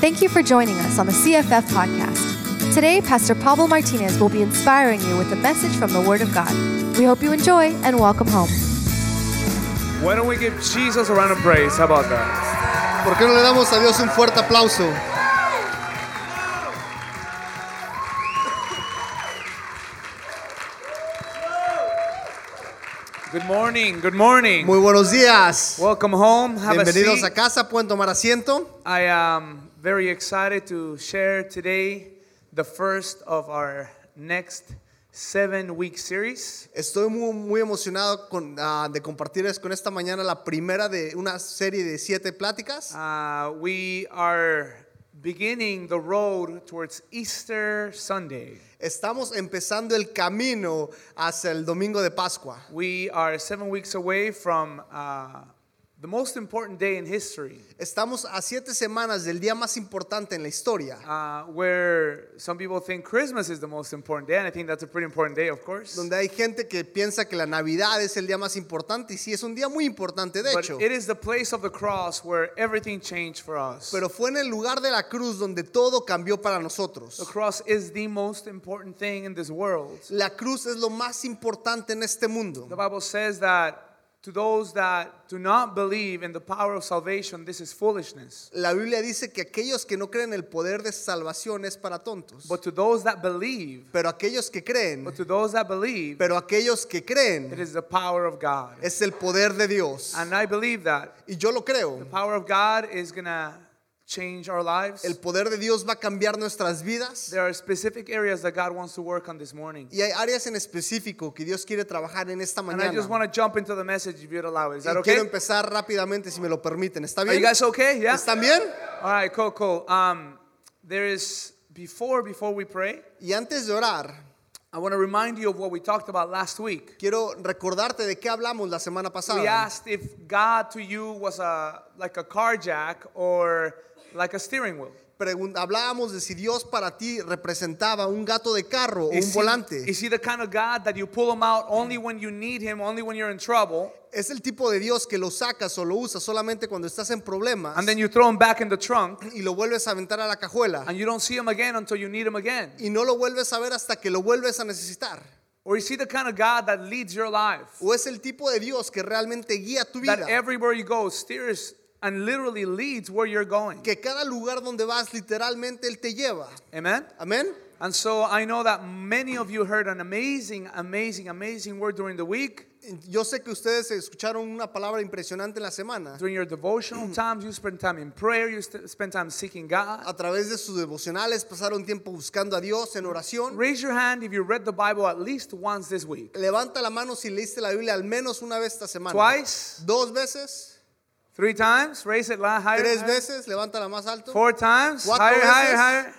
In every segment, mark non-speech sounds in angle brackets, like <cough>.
Thank you for joining us on the CFF podcast. Today, Pastor Pablo Martinez will be inspiring you with a message from the Word of God. We hope you enjoy and welcome home. Why don't we give Jesus a round of praise? How about that? ¿Por qué no le damos a Dios un fuerte aplauso? Good morning. Good morning. Muy buenos días. Welcome home. Have a Bienvenidos seat. a casa, pueden tomar asiento. I am very excited to share today the first of our next seven week series. Estoy muy, muy emocionado con, ah, de compartirles con esta mañana la primera de una serie de siete pláticas. Uh, we are beginning the road towards Easter Sunday. Estamos empezando el camino hacia el domingo de Pascua. We are seven weeks away from uh, the most important day in history, Estamos a siete semanas del día más importante en la historia, uh, where some people think Christmas is the most important day, and I think that's a pretty important day, of course. donde hay gente que piensa que la Navidad es el día más importante y sí es un día muy importante de But hecho. it is the place of the cross where everything changed for us. Pero fue en el lugar de la cruz donde todo cambió para nosotros. the cross is the most important thing in this world. La cruz es lo más importante en este mundo. The Bible says that to those that do not believe in the power of salvation, this is foolishness. La Biblia dice que aquellos que no creen el poder de salvación es para tontos. But to those that believe, Pero aquellos que creen, but to those that believe, pero aquellos que creen is the power of God. es el poder de Dios. And I believe that Y yo lo creo. the power of God is to change our lives. El poder de Dios va a cambiar nuestras vidas. There are specific areas that God wants to work on this morning. Y hay áreas en específico que Dios quiere trabajar en esta And I just want mañana. to jump into the message if you'd allow it. Is that okay? quiero empezar rápidamente si me lo permiten. ¿Está Are you bien? guys okay? Yeah? ¿Están bien? All right, cool, cool. Um, there is before before we pray, Y antes de orar, I want to remind you of what we talked about last week. quiero recordarte de qué hablamos la semana We pasada. asked if God to you was a like a car jack or like a steering wheel. Hablábamos de si Dios para ti representaba un gato de carro o un volante. is he the kind of God that you pull him out only when you need him, only when you're in trouble, Es el tipo de Dios que lo sacas o lo usas solamente cuando estás en problemas and then you throw him back in the trunk y lo vuelves a aventar a la cajuela and you don't see him again until you need him again? y no lo vuelves a ver hasta que lo vuelves a necesitar. Or is he the kind of God that leads your life? O es el tipo de Dios que realmente guía tu vida. That everywhere you go steers and literally leads where you're going. Que cada lugar donde vas literalmente Él te lleva. Amen? Amén. And so I know that many of you heard an amazing, amazing, amazing word during the week. Yo sé que ustedes escucharon una palabra impresionante en la semana. During your devotional times, you spend time in prayer, you spend time seeking God. A través de sus devocionales pasaron tiempo buscando a Dios en oración. Raise your hand if you read the Bible at least once this week. Levanta la mano si leíste la Biblia al menos una vez esta semana. Twice, Dos veces, three times, raise it li- higher. tres higher. veces, levanta la más alto. Four times, Cuatro higher, higher, veces. higher.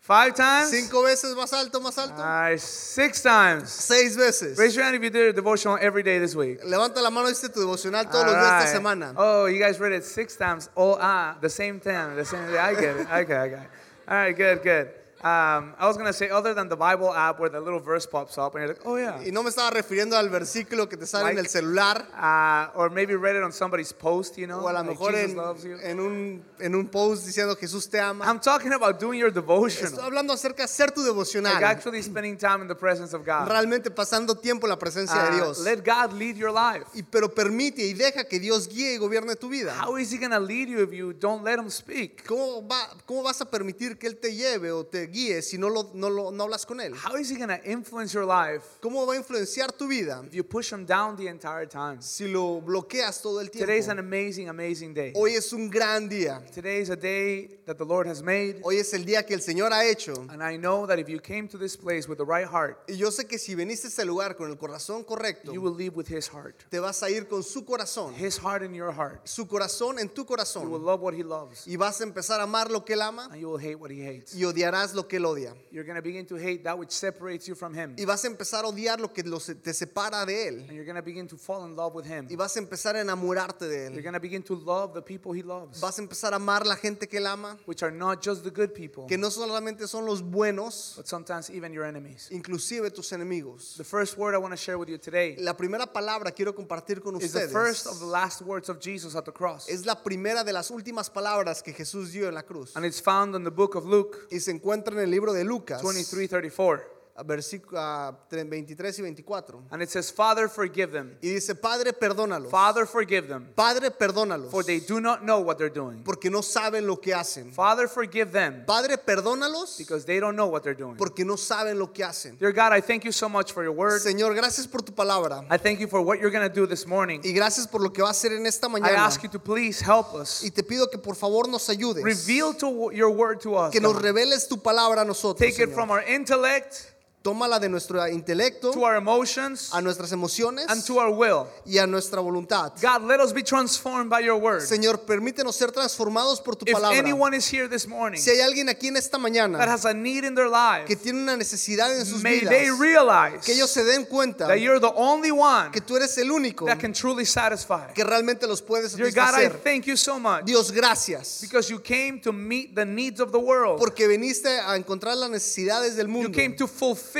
Five times, Cinco veces más alto, más alto. Nice. six times. Seis veces. Raise your hand if you did a devotional every day this week. Levanta la mano, hiciste tu devocional todos los All días esta semana. Oh, you guys read it six times. Oh, ah, the same time, the same day. I get it. Okay, I got it. All right, good, good. Um, I was gonna say, other than the Bible app where the little verse pops up, and you're like, oh yeah. Y no me estaba refiriendo al versículo que te sale en Like- el celular Uh, or maybe read it on somebody's post, you know, o a lo like mejor Jesus en, loves you. en un, en un post diciendo Jesús te ama. I'm talking about doing your Estoy devotional, hablando acerca de hacer tu like devocional. actually spending time in the presence of God. Realmente pasando tiempo en la presencia de Uh, Dios. let God lead your life. Y, pero permite y deja que Dios guíe y gobierne tu vida. How is He gonna lead you if you don't let Him speak? ¿Cómo, va, ¿Cómo vas a permitir que Él te lleve o te guíe si no, lo, no, lo- no hablas con Él? How is He gonna influence your life ¿Cómo va a influenciar tu vida if you push Him down the entire time? si lo bloqueas todo el tiempo? Today's an amazing, amazing day. Hoy es un gran día. Today is a day that the Lord has made, Hoy es el día que el Señor ha hecho. and I know that if you came to this place with the right heart, Y yo sé que si viniste a este lugar con el corazón correcto, you will leave with His heart. te vas a ir con su corazón. His heart in your heart. Su corazón en tu You will corazón. love what He loves, Y vas a empezar a amar lo que Él ama and you will hate what He hates. y odiarás lo que él odia. You're going to begin to hate that which separates you from Him. Y vas a empezar a odiar lo que los- te separa de él. And you're going to begin to fall in love with Him. Y vas a empezar a enamorarte de You're él. going to begin to love the people He loves, Vas a empezar a amar la gente que él ama, which are not just the good people, que no solamente son los buenos, but sometimes even your enemies. inclusive tus enemigos. The first word I want to share with you today La primera palabra quiero compartir con is the first of the ustedes. last words of Jesus at the cross. Es la primera de las últimas palabras que Jesús dio en la cruz. And it's found in the book of Luke Y se encuentra en el libro de Lucas, 23 34. versículos ah, 23 y 24. And it says, Father, forgive them. Y dice, Padre, perdónalos. Father, forgive them, Padre, perdónalos. for they do not know what they're doing. Porque no saben lo que hacen. Father, forgive them, Padre, perdónalos. because they don't know what they're doing. Porque no saben lo que hacen. Dear God, I thank you so much for your word. Señor, gracias por tu palabra. I thank you for what you're going to do this morning. Y gracias por lo que va a hacer en esta I mañana. ask you to please help us. Y te pido que por favor nos ayudes. Reveal to your word to us. Que nos reveles tu palabra a nosotros. Take it Señor. from our intellect Tómala de nuestro intelecto to our emotions a nuestras emociones and to our will. y a nuestra voluntad. God, let us be transformed by your word. Señor, permítenos ser transformados por tu If palabra. anyone is here this morning Si hay alguien aquí en esta that mañana has a need in their life, que tiene una necesidad en sus may vidas, they realize que ellos se den cuenta that you're the only one que tú eres el único that can truly satisfy. que realmente los puede Dear God, I satisfacer. thank you so much Dios, gracias. because you came to meet the needs of the world. Porque viniste a encontrar las necesidades del You mundo. came to fulfill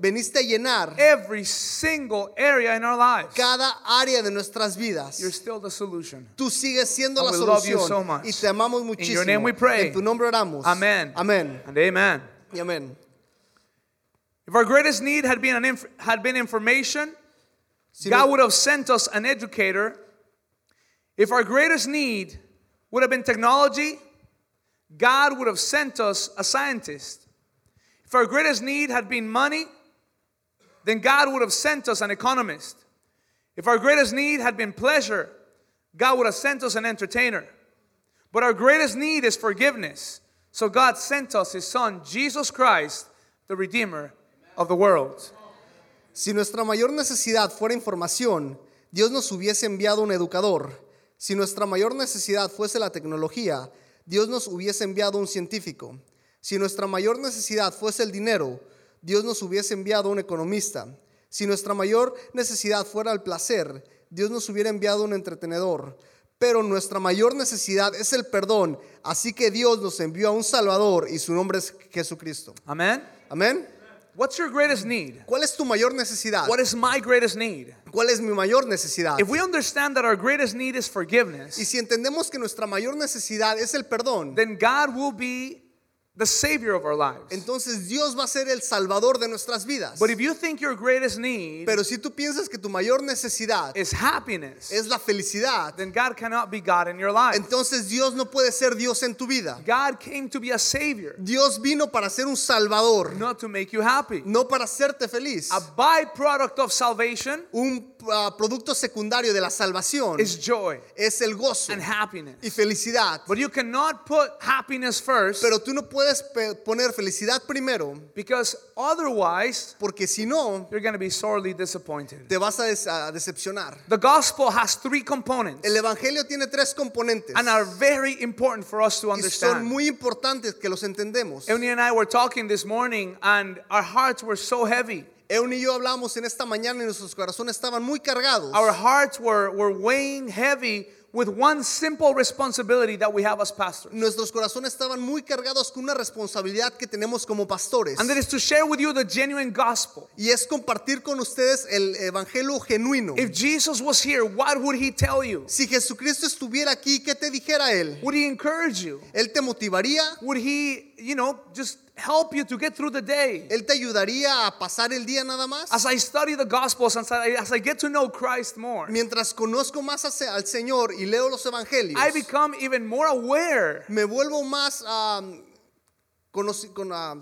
Veniste a llenar every single area in our lives. cada área de nuestras vidas. You're still the solution. Tú sigues siendo And la we love you solución so much. y te amamos In your name we pray. En tu nombre oramos. Amen. Amén. And amen. Y amén. If our greatest need had been, an inf- had been information, Si God no- would have sent us an educator. If our greatest need would have been technology, God would have sent us a scientist. If our greatest need had been money, then God would have sent us an economist. If our greatest need had been pleasure, God would have sent us an entertainer. But our greatest need is forgiveness. So God sent us His Son, Jesus Christ, the Redeemer of the world. Si nuestra mayor necesidad fuera información, Dios nos hubiese enviado un educador. Si nuestra mayor necesidad fuese la tecnología, Dios nos hubiese enviado un científico. Si nuestra mayor necesidad fuese el dinero, Dios nos hubiese enviado un economista. Si nuestra mayor necesidad fuera el placer, Dios nos hubiera enviado un entretenedor. Pero nuestra mayor necesidad es el perdón, así que Dios nos envió a un Salvador y su nombre es Jesucristo. Amen? Amén. What's your greatest need? ¿Cuál es tu mayor necesidad? What is my greatest need? ¿Cuál es mi mayor necesidad? If we understand that our greatest need is Y forgiveness, si entendemos que nuestra mayor necesidad es el perdón, then God will be the Savior of our lives. entonces Dios va a ser el salvador de nuestras vidas. But if you think your greatest need Pero si tú piensas que tu mayor necesidad is happiness, es la felicidad, then God cannot be God in your life. entonces Dios no puede ser Dios en tu vida. God came to be a Savior, Dios vino para ser un salvador, not to make you happy. no para hacerte feliz. A byproduct of salvation Un ah, producto secundario de la salvación is joy es el gozo and happiness. y felicidad. But you cannot put happiness first Pero tú no puedes pe- poner felicidad primero, because otherwise porque si no, you're going to be sorely disappointed. te vas a decepcionar. The gospel has three components El Evangelio tiene tres componentes and are very important for us to y son understand. muy importantes que los entendemos. Euni and I were talking this morning and our hearts were so heavy. Eun y yo hablamos en esta mañana y nuestros corazones estaban muy cargados. Our hearts were, were weighing heavy with one simple responsibility that we have as pastors. Nuestros corazones estaban muy cargados con una responsabilidad que tenemos como pastores. And that is to share with you the genuine gospel. Y es compartir con ustedes el Evangelio genuino. If Jesus was here, what would he tell you? Si Jesucristo estuviera aquí, ¿qué te dijera Él? Would he encourage you? ¿Él te motivaría? Would he, you know, just help you to get through the day? ¿Él te ayudaría a pasar el día nada más? As I study the Gospels, as I, as I get to know Christ more, Mientras conozco más al Señor y leo los Evangelios, I become even more aware me vuelvo más conoci- con, ah,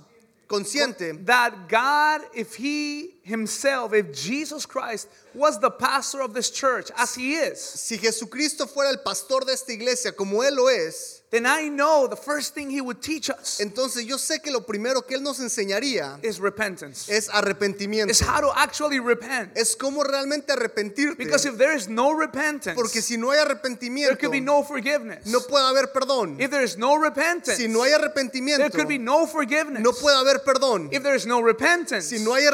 consciente that God, if He Himself, if Jesus Christ was the pastor of this church, as he is, Si Jesucristo fuera el pastor de esta iglesia como Él lo es, then I know the first thing he would teach us entonces yo sé que lo primero que Él nos enseñaría is repentance. es arrepentimiento. Is how to actually repent. Es cómo realmente arrepentirte. Because if there is no repentance, Porque si no hay there arrepentimiento, could be no forgiveness. no puede haber perdón. If there is no repentance, Si no hay there arrepentimiento, could be no forgiveness. no puede haber perdón. If there is no repentance, Si no hay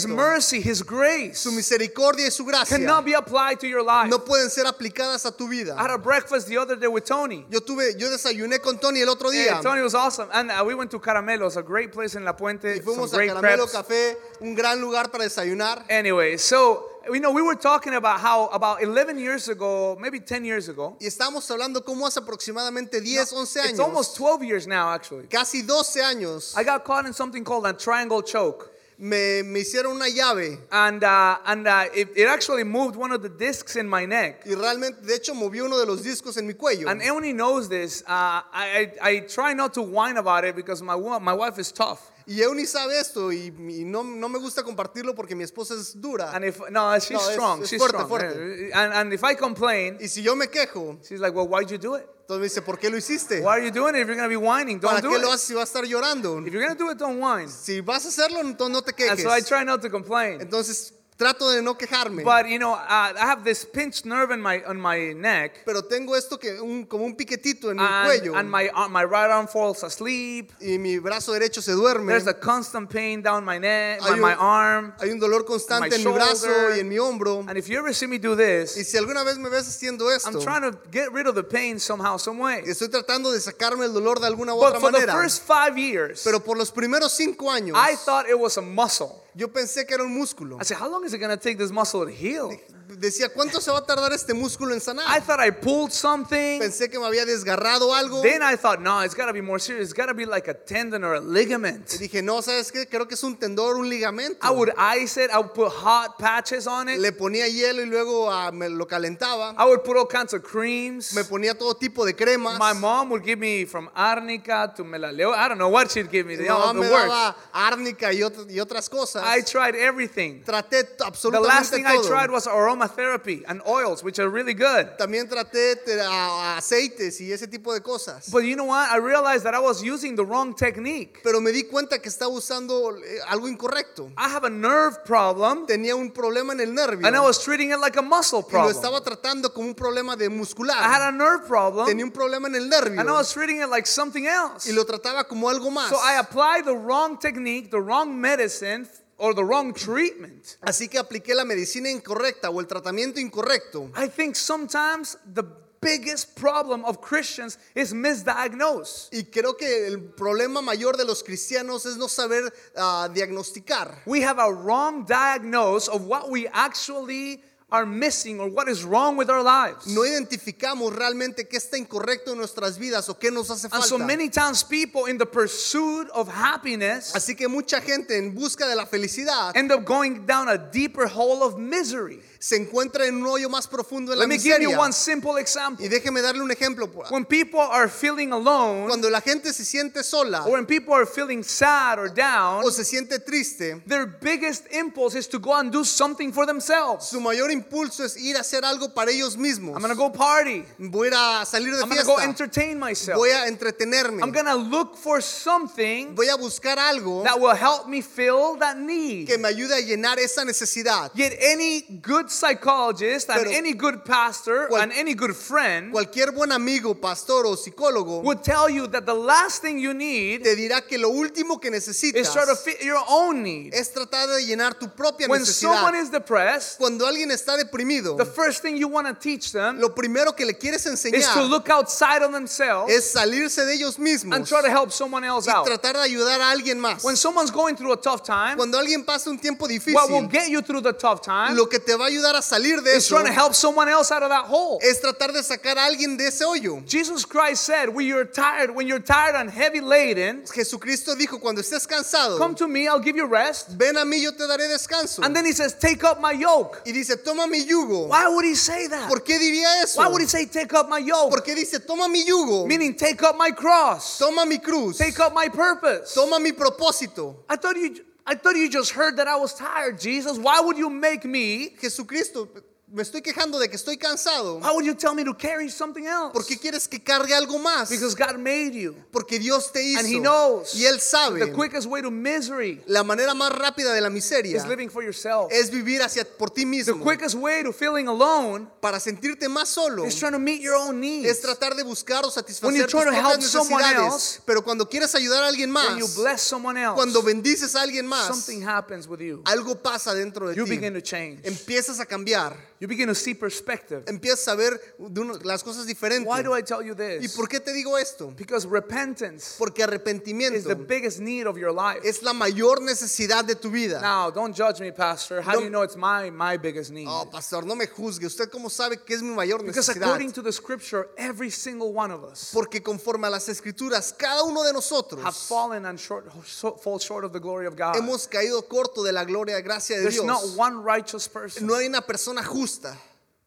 His mercy, His grace su misericordia y su gracia cannot be applied to your life. no pueden ser aplicadas a tu vida. I had a breakfast the other day with Tony. Yo tuve, yo desayuné con Tony el otro día Tony was awesome. And uh, we went to Caramelos, a great place in La Puente. y Some fuimos a great Caramelo crepes. Café, un gran lugar para desayunar. Anyway, so you know we were talking about how about 11 years ago, maybe 10 years ago. Y estábamos hablando cómo hace aproximadamente 10, 11 It's almost años, 12 years now, actually. casi 12 años, I got caught in something called a triangle choke. Me, me hicieron una llave And, uh, and uh, it, it actually moved one of the discs in my neck. y realmente, de hecho, movió uno de los discos en mi cuello. And Eoni knows this. Uh, I, I, I try not to whine about it because my, my wife is tough. Y Euni sabe esto y, y no, no me gusta compartirlo porque mi esposa es dura. And if, no, she's No, es- strong. es she's fuerte, strong. fuerte. And, and if I complain, Y si yo me quejo, she's like, well, why'd you do it? Entonces me dice, ¿por qué lo hiciste? Why are you doing it if you're going to be whining? Don't ¿Para do qué lo it. haces si vas a estar llorando? If you're going to do it, don't whine. Si vas a hacerlo, entonces no te And quejes. so I try not to complain. Entonces trato de no quejarme. But, you know, uh, I have this pinched nerve in my, on my neck. Pero tengo esto que un, como un piquetito en mi And, cuello and my, arm- my right arm falls asleep. y mi brazo derecho se duerme. There's a constant pain down my neck, my, Hay my un- arm. Hay un dolor constante my en mi brazo y en mi hombro. And if you ever see me do Y this, si alguna vez me ves haciendo esto, I'm trying to get rid of the pain somehow, some way. estoy tratando de sacarme el dolor de alguna u But otra for the first five years, Pero por los primeros cinco años, I thought it was a muscle. Yo pensé que era un músculo. I said, how long is it going to take this muscle to heal? Decía, ¿cuánto se va a tardar este músculo en I sanar? thought I pulled something. Pensé que me había desgarrado algo. Then I thought, no, it's got to be more serious. It's got to be like a tendon or a Y ligament. dije, no, ¿sabes qué? Creo que es un tendón, un ligamento. I would ice it. I would put hot patches on it. Le ponía hielo y luego ah, me lo calentaba. I would put all kinds of creams. Me ponía todo tipo de cremas. My mom would give me from arnica to melaleo. I don't know what she'd give me. They all the me works. daba árnica y, ot- y otras cosas. I tried everything. Traté t- The absolutamente last thing I todo. tried was aromatherapy and oils, which are really good. También traté te- a- a aceites y ese tipo de cosas. But you know what? I realized that I was using the wrong technique. Pero me di cuenta que estaba usando eh, algo incorrecto. I have a nerve problem, Tenía un problema en el nervio. and I was treating it like a muscle y lo problem. estaba tratando como un problema de I had a nerve problem, Tenía un problema en el nervio. and I was treating it like something else. y lo trataba como algo más. So I applied the wrong technique, the wrong medicine, or the wrong treatment. Así que apliqué la medicina incorrecta o el tratamiento incorrecto. I think sometimes the biggest problem of Christians is misdiagnosed. Y creo que el problema mayor de los cristianos es no saber ah, diagnosticar. We have a wrong diagnose of what we actually are missing or what is wrong with our lives. No identificamos realmente qué está incorrecto en nuestras vidas o qué nos hace falta. And so many times people in the pursuit of happiness Así que mucha gente en busca de la felicidad end up going down a deeper hole of misery. Se encuentra en un hoyo más profundo en la Let me give miseria. you one simple example. Y déjeme darle un ejemplo. When people are feeling alone, Cuando la gente se siente sola or when people are feeling sad or down, o se siente triste, their biggest impulse is to go and do something for themselves. su mayor impulso es ir a hacer algo para ellos mismos. I'm gonna go party. Voy a ir a salir de I'm gonna go entertain myself. Voy a entretenerme. I'm gonna look for something Voy a buscar algo that will help me fill that need. que me ayude a llenar esa necesidad. Yet any good psychologist and Pero- any good pastor Cual- and any good friend Cualquier buen amigo, pastor o psicólogo would tell you that the last thing you need te dirá que lo último que necesitas is try to fit your own need. es tratar de llenar tu propia When necesidad. someone is depressed, Cuando alguien está deprimido, the first thing you want to teach them lo primero que le quieres is to enseñar look outside of themselves es salirse de ellos mismos and try to help someone else y out. tratar de ayudar a alguien más. When someone's going through a tough time, Cuando alguien pasa un tiempo what will difícil, get you through the tough time lo que te va a ayudar a salir de is eso trying to help someone else out of that hole. es tratar de sacar a alguien de ese hoyo. Jesus Christ said, when you're tired, when you're tired and heavy laden, Jesucristo dijo, cuando estés cansado, come to me, I'll give you rest. ven a mí, yo te daré descanso. And then he says, take up my yoke. Y dice, toma mi yugo. Why would he say that? ¿Por qué diría eso? Why would he say, take up my yoke? Porque dice, toma mi yugo, Meaning, take up my cross. toma mi cruz, Take up my purpose. toma mi propósito. I thought you, I thought you just heard that I was tired, Jesus. Why would you make me? Jesucristo, me estoy quejando de que estoy cansado. Why would you tell me to carry something else? ¿Por qué quieres que cargue algo más? Because God made you. Porque Dios te hizo. And He knows y Él the sabe. quickest way to misery La manera más rápida de la miseria is living for yourself. es vivir hacia por ti The mismo. quickest way to feeling alone Para sentirte más solo is trying to meet your own es needs. tratar de buscar o When you satisfacer tus try help propias someone necesidades. else, Pero cuando quieres ayudar a alguien When you más, bless someone else, cuando bendices a alguien más, something happens with you. algo pasa dentro de You ti. begin to change. Empiezas a cambiar. You begin to see perspective. Empiezas a ver de uno- las cosas diferentes. Why do I tell you ¿Y this? por qué te digo esto? Because repentance Porque is arrepentimiento the biggest need of your life. es la mayor necesidad de tu vida. Now, don't judge me, Pastor. How do you know it's my my biggest need? Oh, pastor, no me juzgue. ¿Usted cómo sabe que es mi mayor Because necesidad? according to the scripture, every single one of us Porque conforme a las escrituras, cada uno de nosotros fallen and short, so- fall short of the glory of God. hemos caído corto de la gloria y gracia de There's not Dios. one righteous person. No hay una persona justa.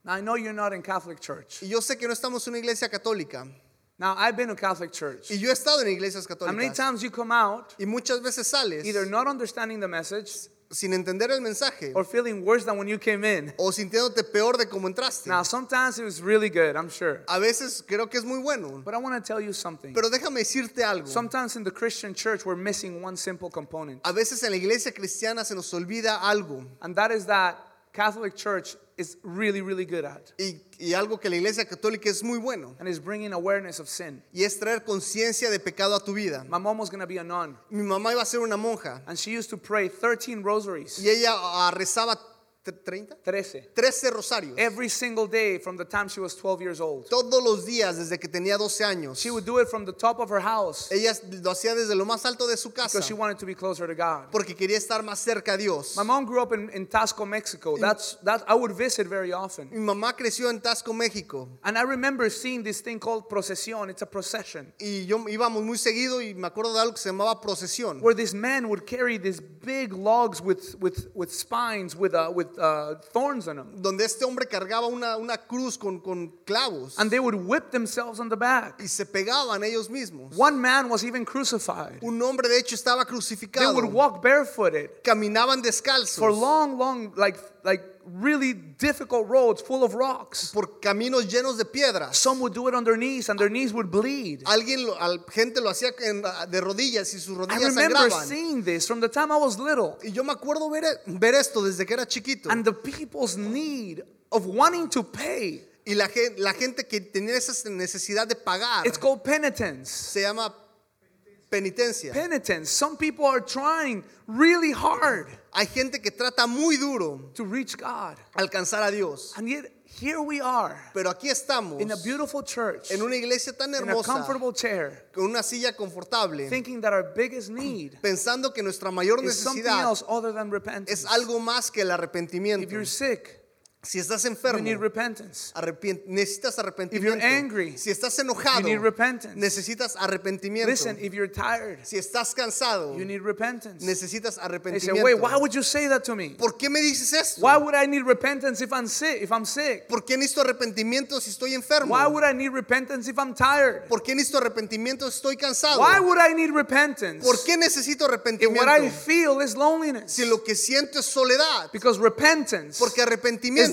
Now, I know you're not in Catholic church. Y yo sé que no estamos en una iglesia católica. Now, I've been to Catholic church. Y yo he estado en iglesias How many católicas. times you come out Y muchas veces sales either not understanding the message sin entender el mensaje or feeling worse than when you came in. o sintiéndote peor de cómo entraste. Now, sometimes it was really good, I'm sure. A veces creo que es muy bueno. But I want to tell you something. Pero déjame decirte algo. Sometimes in the Christian church, we're missing one simple component, A veces en la iglesia cristiana se nos olvida algo. and that is that Catholic church is really, really good at, Y, y algo que la iglesia católica es muy bueno. and is bringing awareness of sin. Y es traer conciencia de pecado a tu vida. My mom was going to be a nun, Mi mamá iba a ser una monja. and she used to pray 13 rosaries, Y ella ah, rezaba 30, 13, 13 rosarios. every single day from the time she was 12 years old. Todos los días desde que tenía 12 años. She would do it from the top of her house Ella lo hacía desde lo más alto de su casa. because she wanted to be closer to God. Porque quería estar más cerca a Dios. My mom grew up in, in Tasco, Mexico. That's that I would visit very often. Mi mamá creció en Tasco, México. And I remember seeing this thing called procesión. It's a procession Y yo íbamos muy seguido y me acuerdo de algo que se llamaba procesión. where these men would carry these big logs with with with spines with uh, with uh, thorns on them, Donde este hombre cargaba una, una cruz con, con clavos. and they would whip themselves on the back. Y se pegaban ellos mismos. One man was even crucified. Un hombre de hecho estaba crucificado. They would walk barefooted Caminaban descalzos. for long, long, like like really difficult roads full of rocks. por caminos llenos de piedras. Some would do it on their knees, and their knees would bleed. Alguien, lo- al, gente lo hacía en- de rodillas y sus I rodillas remember sangraban. seeing this from the time I was little. Y yo me acuerdo ver, ver esto desde que era chiquito. and the people's need of wanting to pay. Y la, la gente que tenía esa necesidad de pagar It's called penitence. se llama penitencia. Penitence. Some people are trying really hard Hay gente que trata muy duro to reach God. alcanzar a Dios. And yet, here we are Pero aquí estamos in a beautiful church, en una iglesia tan in a hermosa, comfortable chair, con una silla confortable, thinking that our biggest need pensando que nuestra mayor is something necesidad else other than repentance. es algo más que el If arrepentimiento. you're sick, Si estás you enfermo, need repentance. arrepien- necesitas arrepentimiento. angry, si estás enojado, you need repentance. necesitas arrepentimiento. Listen, if you're tired, si estás cansado, you need repentance. necesitas They say, arrepentimiento. wait, why would you say that to me? ¿Por qué me dices esto? Why would I need repentance if I'm sick? If I'm sick? ¿Por qué necesito arrepentimiento si estoy enfermo? Why would I need repentance if I'm tired? ¿Por qué necesito arrepentimiento si estoy cansado? Why would I need repentance ¿Por qué necesito if what I arrepentimiento? feel is loneliness? Si lo que siento es soledad. Because repentance Porque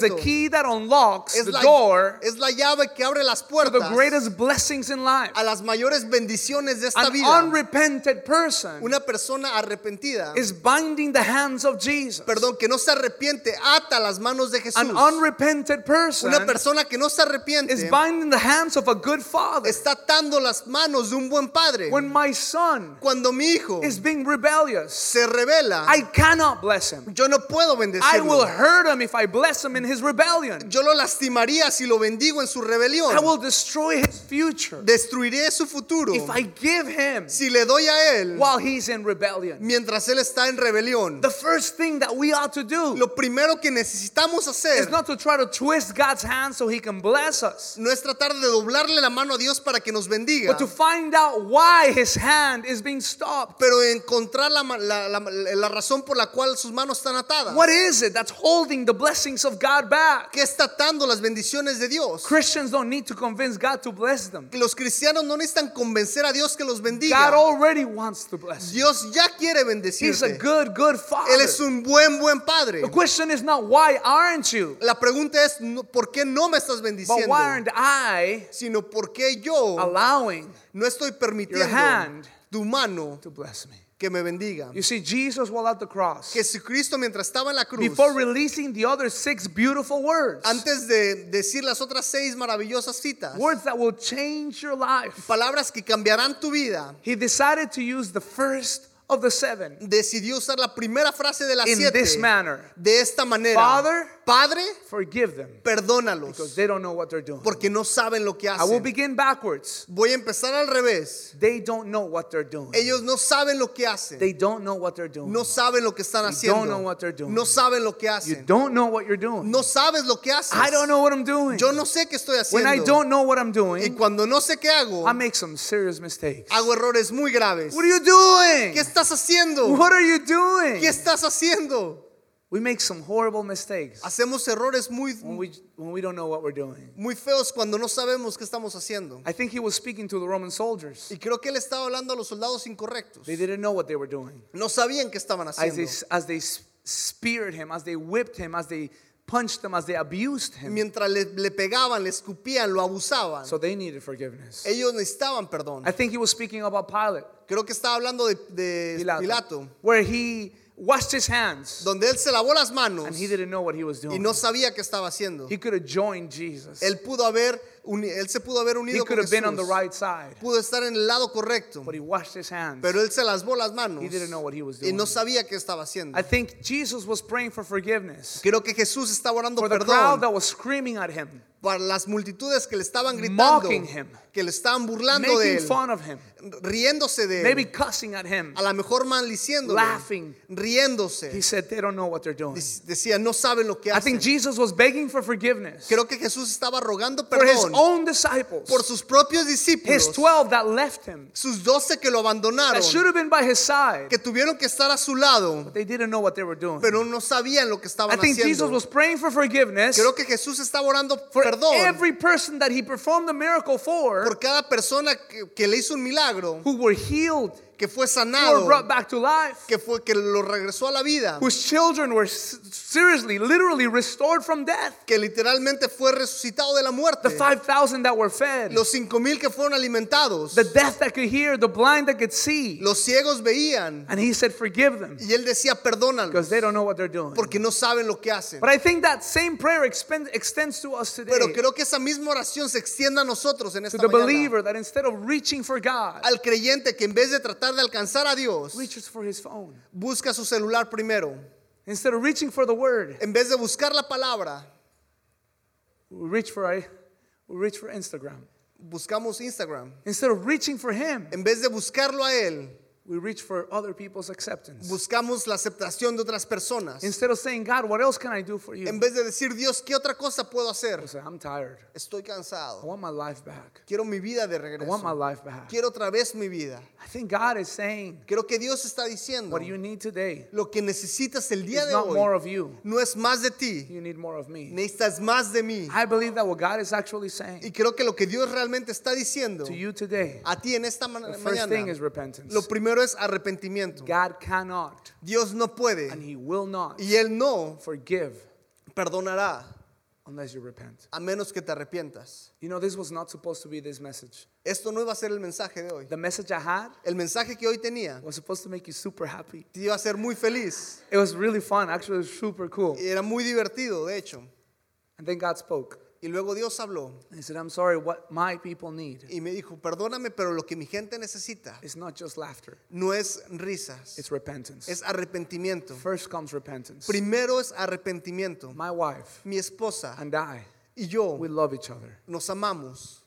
is the key that unlocks es the la, door es la llave que abre las to the greatest blessings in life. a las mayores bendiciones de esta An vida. unrepented person Una persona arrepentida, is binding the hands of Jesus. perdón, que no se arrepiente, ata las manos de Jesús. An unrepented person Una persona que no se arrepiente is binding the hands of a good father. está atando las manos de un buen padre. When my son Cuando mi hijo is being rebellious, se revela, I cannot bless him. yo no puedo I will hurt him if I bless him in his rebellion. Yo lo lastimaría si lo bendigo en su rebelión. I will destroy his future Destruiré su futuro if I give him si le doy a él while he's in rebellion. mientras él está en rebelión. The first thing that we ought to do Lo primero que necesitamos hacer is not to try to twist God's hand so he can bless us, no es tratar de doblarle la mano a Dios para que nos bendiga, but to find out why his hand is being stopped. pero encontrar la, la- la- la razón por la cual sus manos están atadas. What is it that's holding the blessings of God God back. ¿Qué está atando las bendiciones de Dios? Christians don't need to convince God to bless them. Que los cristianos no necesitan convencer a Dios que los God bendiga. already wants to bless you. Dios ya quiere He's a bendecirte. good, good Él father. es un buen, buen padre. The question is not why aren't you, La pregunta es, ¿por qué no me estás but bendiciendo? why aren't I Sino, ¿por qué yo allowing no estoy permitiendo hand tu mano to bless me? Que me bendiga? You see, Jesus while at the cross, Jesucristo mientras estaba en la cruz, before releasing the other six beautiful words, antes de decir las otras seis maravillosas citas, words that will change your life, palabras que cambiarán tu vida, he decided to use the first of the seven decidió usar la primera frase de las in siete this manner de esta manera. Father, Padre, forgive them because perdónalos, they don't know what they're doing. porque no saben lo que I will hacen. begin backwards. Voy a empezar al revés. They don't know what they're doing. Ellos no saben lo que hacen. They don't know what they're doing. No saben lo que están You don't know haciendo. what they're doing. No saben lo que You hacen. don't know what you're doing. No sabes lo que haces. I don't know what I'm doing. Yo no sé qué estoy When I haciendo. don't know what I'm Y doing, cuando no sé qué hago, I make some serious mistakes. hago errores muy graves. What are you doing? ¿Qué estás haciendo? What are you doing? ¿Qué estás haciendo? We make some horrible mistakes Hacemos errores muy, when we when we don't know what we're doing. muy feos cuando no sabemos qué estamos haciendo. I think he was speaking to the Roman soldiers. Y creo que él estaba hablando a los soldados incorrectos. They didn't know what they were doing. No sabían qué estaban As they haciendo. as they speared him, as they whipped him, as they punched him, as they abused him. Mientras le, le pegaban, le escupían, lo abusaban. So they needed forgiveness. Ellos necesitaban perdón. I think he was speaking about Pilate, Creo que estaba hablando de, de Pilato, Pilato, where he washed his hands donde él se lavó las manos and he didn't know what he was y doing. no sabía qué estaba haciendo. He could have joined Jesus. Él pudo haber él se pudo haber He unido could con have been on the Jesús. right side, Pudo estar en el lado correcto, but he washed his hands. pero él se lavó las manos He didn't know what he was y no doing. sabía qué estaba haciendo. I think Jesus was praying for forgiveness Creo que Jesús estaba orando for the crowd perdón that was screaming at him, para las multitudes que le estaban gritando, him. que le estaban burlando de él, fun of him, riéndose de maybe él, cussing at him. a lo mejor maldiciéndole, Laughing. He riéndose. said they don't know what they're doing. Dec- Decía, no saben lo que I think hacen. Jesus was begging for forgiveness Creo que Jesús estaba rogando for his own disciples, por sus propios his discípulos, 12 that left him, sus doce que lo abandonaron, that should have been by his side, que tuvieron que estar a su lado, but they didn't know what they were doing. pero no sabían lo que I estaban think Jesus haciendo. was praying for forgiveness Creo que Jesús estaba orando for perdón. Every person that he performed the miracle for por cada persona que, que le hizo un milagro, who were healed, que fue sanado, brought back to life, que fue que lo regresó a la vida, whose children were seriously, literally restored from death, que literalmente fue resucitado de la muerte, the 5,000 that were fed, los cinco mil que fueron alimentados, the deaf that could hear, the blind that could see. los ciegos veían And he said, Forgive them y él decía perdónalos because they don't know what they're doing. porque no saben lo que hacen. But I think that same prayer extends to us today. Pero creo que esa misma oración se extienda a nosotros en to esta the mañana. believer that instead of reaching for God, Al creyente que en vez de tratar de alcanzar a Dios, reaches for his phone. busca su celular primero. Instead of reaching for the word, En vez de buscar la palabra, we reach for a, we reach for Instagram. buscamos Instagram. Instead of reaching for him, En vez de buscarlo a él, we reach for other people's acceptance. buscamos la aceptación de otras personas. Instead of saying, God, what else can I do for you? En vez de decir, Dios, ¿qué otra cosa puedo hacer? We say, I'm tired. Estoy I cansado. want my life back. Quiero mi vida de I want my regreso. life back. Quiero otra vez mi vida. I think God is saying, Creo que Dios está diciendo, what do you need today lo que necesitas el día de not more hoy of you. no es más de ti, You need more of me. necesitas más de mí. I believe that what God is actually saying Y creo que lo que Dios realmente está diciendo to you today, a ti en esta ma- the first thing mañana, is repentance. lo primero es arrepentimiento. God cannot Dios no puede and He will not y Él no forgive perdonará unless you repent. a menos que te arrepientas. You know, this was not supposed to be this message. Esto no iba a ser el mensaje de hoy. The message I had El mensaje que hoy tenía was supposed to make you super happy. te iba a hacer muy feliz It was really fun. Actually, it was super cool. era muy divertido, de hecho. And then God spoke. Y luego Dios habló He said, I'm sorry, what my people need y me dijo, perdóname, pero lo que mi gente necesita is not just laughter, no es risas, it's repentance. es arrepentimiento. First comes repentance. Primero es arrepentimiento. My wife Mi esposa and I, y yo we love each other. nos amamos,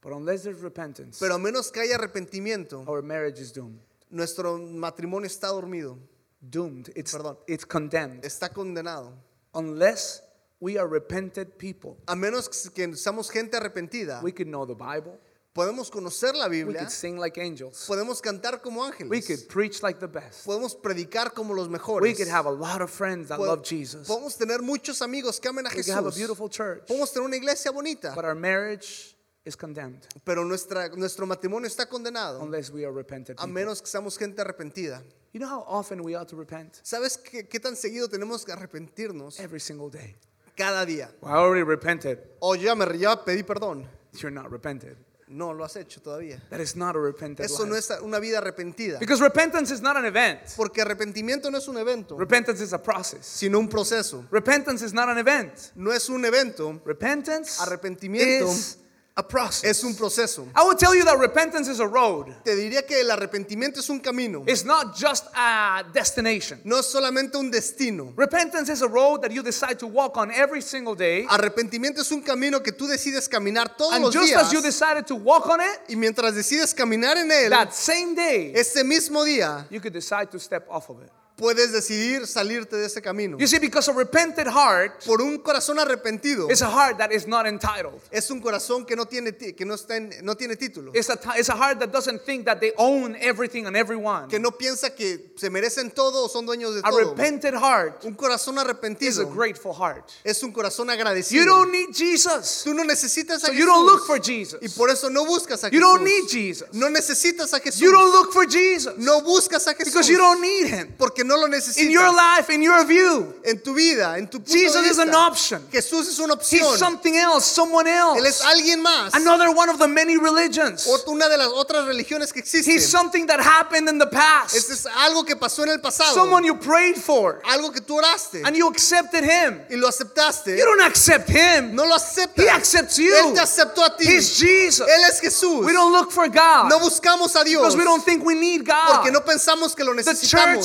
But unless there's repentance, pero a menos que haya arrepentimiento, our marriage is doomed. nuestro matrimonio está dormido, Doomed. It's, Perdón. it's condemned. está condenado. Unless we are repented people, A menos que seamos gente arrepentida, we could know the Bible, Podemos conocer la We Biblia, could sing like angels. podemos cantar como We ángeles, could preach like the best. podemos predicar como los We mejores, could have a lot of friends that Pod- love Jesus. podemos tener muchos amigos que amen a We could have a Jesús, beautiful church. podemos tener una iglesia bonita, But our marriage is condemned pero nuestra, nuestro matrimonio está condenado unless we are repentant. a people. menos que seamos gente arrepentida. You know how often we ought to repent? ¿Sabes qué, qué tan seguido tenemos que arrepentirnos? Every single day. Cada día. Well, I already repented. O ya me ya pedí perdón. You're not repented. No lo has hecho todavía. That is not a repentant Eso no es una vida arrepentida. Because repentance is not an event. Porque arrepentimiento no es un evento, Repentance is a process. sino un proceso. Repentance is not an event. No es un evento, Repentance Arrepentimiento is a process. es un proceso. I will tell you that repentance is a road. Te diría que el arrepentimiento es un camino, It's not just a destination. no es solamente un destino. Repentance is a road that you decide to walk on every single day. Arrepentimiento es un camino que tú decides caminar todos And los just as you días decided to walk on it, y mientras decides caminar en él, that same day, ese mismo día you could decide to step off of it. Puedes decidir salirte de ese camino. You see, because a repented heart Por un corazón arrepentido is a heart that is not entitled. es un corazón que no tiene ti- que no está en- no tiene título, It's a, it's a heart that doesn't think that they own everything and everyone. que no piensa que se merecen todo o son dueños de A todo. repented heart Un corazón is a arrepentido grateful heart. es un corazón You agradecido. don't need Jesus. Tú no necesitas a So Jesús. you don't look for Jesus. Y por eso no buscas a You Jesús. don't need Jesus. No necesitas a Jesús. You don't look for Jesus no buscas a Jesús. because you don't need him. porque no lo In your life, in your view, en tu vida, en tu punto Jesus de is an option. Jesús es una He's opción. something else, someone else. Él es alguien más. Another one of the many religions. Una de las otras religiones que existen. He's something that happened in the Este past. es algo que pasó en el pasado. Someone you prayed for algo que tú oraste and you accepted him. y lo aceptaste. You don't accept him. no lo aceptas. He accepts you. Él te aceptó a ti. He's Jesus. Él es Jesús. We don't look for God no buscamos a Dios because we don't think we need God. porque no pensamos que lo The church necesitamos.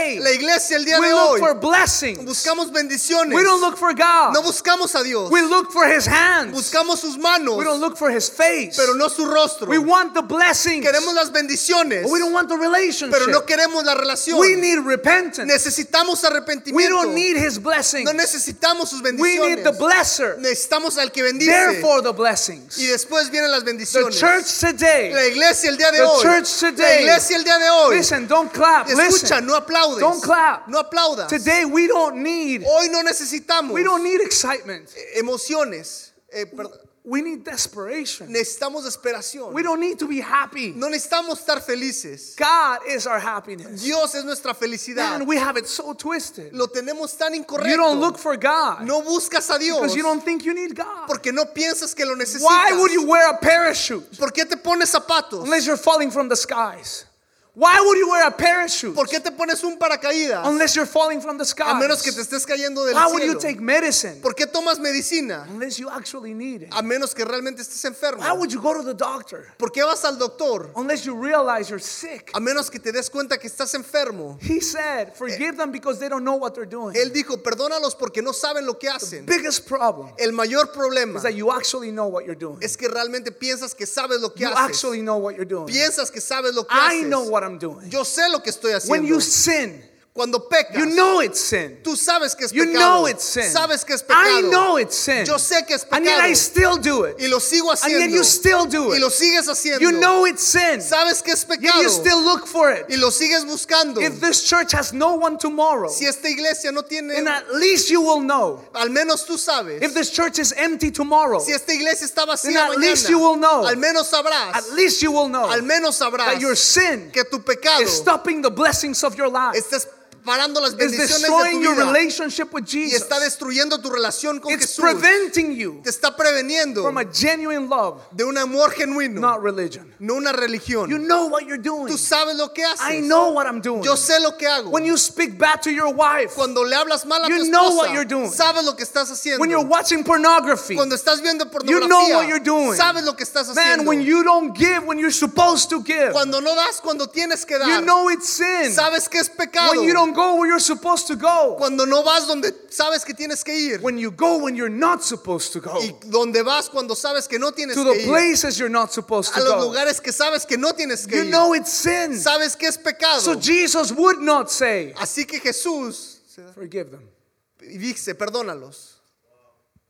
Today, La iglesia el día we de look hoy for blessings. buscamos bendiciones. We don't look for God. no buscamos a Dios. We look for His hands. buscamos sus manos, We don't look for His face. pero no su rostro. We want the blessings. queremos las bendiciones, But we don't want the relationship. pero no queremos la relación. We need repentance. necesitamos arrepentimiento. We don't need His blessings. no necesitamos sus We bendiciones. need the blesser. necesitamos al que bendice. Therefore, the blessings. y después vienen las The bendiciones. la iglesia el día de The hoy. church la iglesia el día de hoy. Listen, don't clap. Escucha, Listen. no aplaudes. Don't clap. No aplaudas. Today, we don't need. Hoy no necesitamos We don't need excitement. emociones. Eh, We need desperation. necesitamos desesperación. We don't need to be happy. no necesitamos estar felices. God is our happiness. Dios es nuestra felicidad. Man, we have it so twisted. Lo tenemos tan incorrecto. You don't look for God no buscas a Dios because you don't think you need God. porque no piensas que lo necesitas. Why would you wear a parachute ¿Por qué te pones zapatos? unless you're falling from the skies? Why would you wear a parachute ¿Por qué te pones un paracaídas? unless you're falling from the A menos que te estés cayendo del Why would you cielo. take medicine ¿Por qué tomas medicina? unless you actually need it? A menos que realmente estés enfermo. Why would you go to the doctor ¿Por qué vas al doctor? unless you realize you're sick? A menos que te des cuenta que estás enfermo. He said, forgive them because they don't know what they're doing. Él dijo, perdónalos porque no saben lo que hacen. biggest problem El mayor problema is that you actually know what you're doing. es que realmente piensas que sabes lo que You haces. actually know what you're doing. Piensas que sabes lo que I haces. know what I'm doing. Yo sé lo que estoy When haciendo. you sin, Cuando pecas, you know it's sin. tú sabes que es You pecado. know it's sin. Sabes que es pecado. I know it's sin. Yo sé que es And yet I pecado. still do it. Y lo sigo And haciendo. yet you still do y lo it. sigues haciendo. You know it's sin. Sabes que es Yet pecado. you still look for it. y lo sigues buscando. If this church has no one tomorrow, si esta iglesia no tiene, then at least you will know. al menos tú sabes. If this church is empty tomorrow, si esta iglesia está vacía then at mañana, least you will know. al menos sabrás. at least you will know al menos sabrás that your sin que tu pecado is stopping the blessings of your life. estás parando las Is bendiciones de destroying tu your vida relationship with y Jesus. está destruyendo tu relación con It's Jesús. preventing you Te está preveniendo from a genuine love, de un amor genuino, not religion. no una religión. You know what you're doing. Tú sabes lo que haces. I know what I'm doing. Yo sé lo que hago. When you speak bad to your wife, Cuando le hablas mal a You tu esposa, know what you're doing. sabes lo que estás haciendo. when you're watching pornography, Cuando estás viendo you pornografía, know what you're doing. sabes lo que estás haciendo. Man, when you don't give when you're supposed to give, Cuando no das cuando tienes que dar, you know it's sin. sabes que es pecado. When you don't go where you're supposed to go, Cuando no vas donde sabes que tienes que ir. when you go when you're not supposed to go, y donde vas cuando sabes que no tienes to que the ir. places you're not supposed a to los go, lugares que sabes que no tienes que you ir. know it's sin. sabes que es pecado. So Jesus would not say, Así que Jesús forgive them. dice, perdónalos.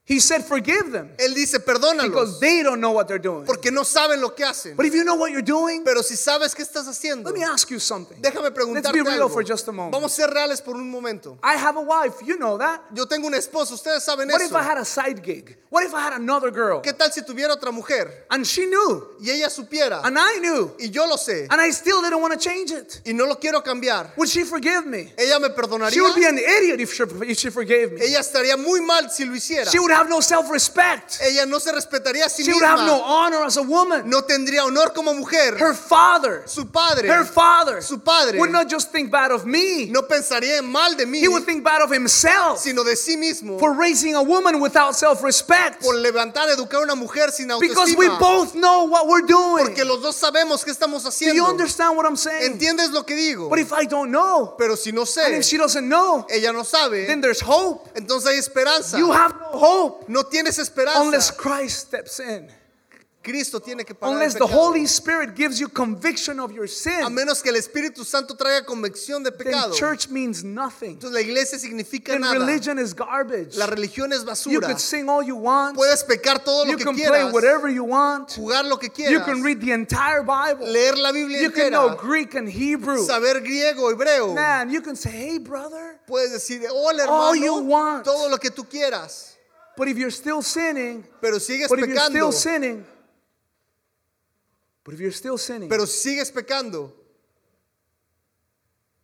He said, Forgive them Él dice, perdónalos, because they don't know what they're doing. porque no saben lo que hacen. But if you know what you're doing, Pero si sabes qué estás haciendo, let me ask you something. déjame Let's preguntarte be real algo. for just a moment. Vamos a ser reales por un momento. I have a wife, you know that. Yo tengo una esposa, ustedes saben What if eso. I had a side gig? What if I had another girl ¿Qué tal si tuviera otra mujer and she knew y ella supiera and I knew y yo lo sé and I still didn't want to change it? y no lo quiero cambiar? Would she forgive me? ¿Ella me perdonaría. She would be an idiot if she, if she forgave me. Ella estaría muy mal si lo hiciera. She would have no self respect. Ella no se respetaría a sí She would have no misma. honor as a woman. No tendría honor como mujer. Her father, Su padre her father, Su padre. would not just think bad of me, no pensaría en mal de mí, he would think bad of himself sino de sí mismo for raising a woman without self respect. por levantar, educar a una mujer sin Because we autoestima. both know what we're doing. Porque los dos sabemos qué estamos Do you haciendo. understand what I'm saying? ¿Entiendes lo que digo? But if I don't know, Pero si no and sé, if she doesn't know, ella no sabe, then there's hope. entonces hay esperanza. You have no hope No tienes unless. Christ steps in. Cristo tiene que pagar Unless the. Holy Spirit gives you conviction of your A menos que el Espíritu Santo traiga convicción de then pecado. church means nothing. Entonces la iglesia significa Then nada. religion is garbage. La religión es basura. You could sing all you want. Puedes pecar todo lo que quieras. You can play whatever you want. jugar lo que quieras. You can read the entire Bible. leer la Biblia You can know Greek and Hebrew. saber griego, hebreo. Man, you can say, hey, brother. Puedes decir, hola hermano." All you want. todo lo que tú quieras. But if you're still sinning, Pero sigues but if you're pecando, still sinning, but if you're still sinning, pero sigues pecando.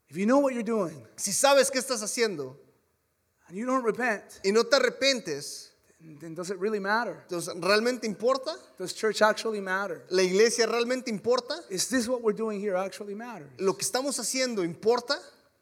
if you know what you're doing Si sabes qué estás haciendo and you don't repent, y no te arrepentes, then does it really matter? entonces ¿realmente importa? Does church actually matter? ¿La iglesia realmente importa? Is this what we're doing here actually matter? ¿Lo que estamos haciendo importa?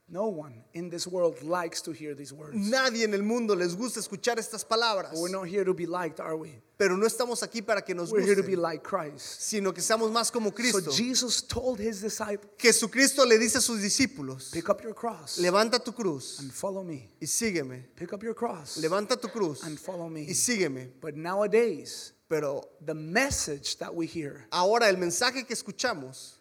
No one in this world likes to hear these words. Nadie en el mundo les gusta escuchar estas palabras, But we're not here to be liked, are we? pero no estamos aquí para que nos We're here to be like Christ. sino que seamos más como So Cristo. Jesus told his disciples, Jesucristo le dice a sus discípulos, pick up your cross levanta tu cruz and follow me. y sígueme. Pick up your cross Levanta tu cruz and follow me. y sígueme. But nowadays, Pero the message that we hear ahora el mensaje que escuchamos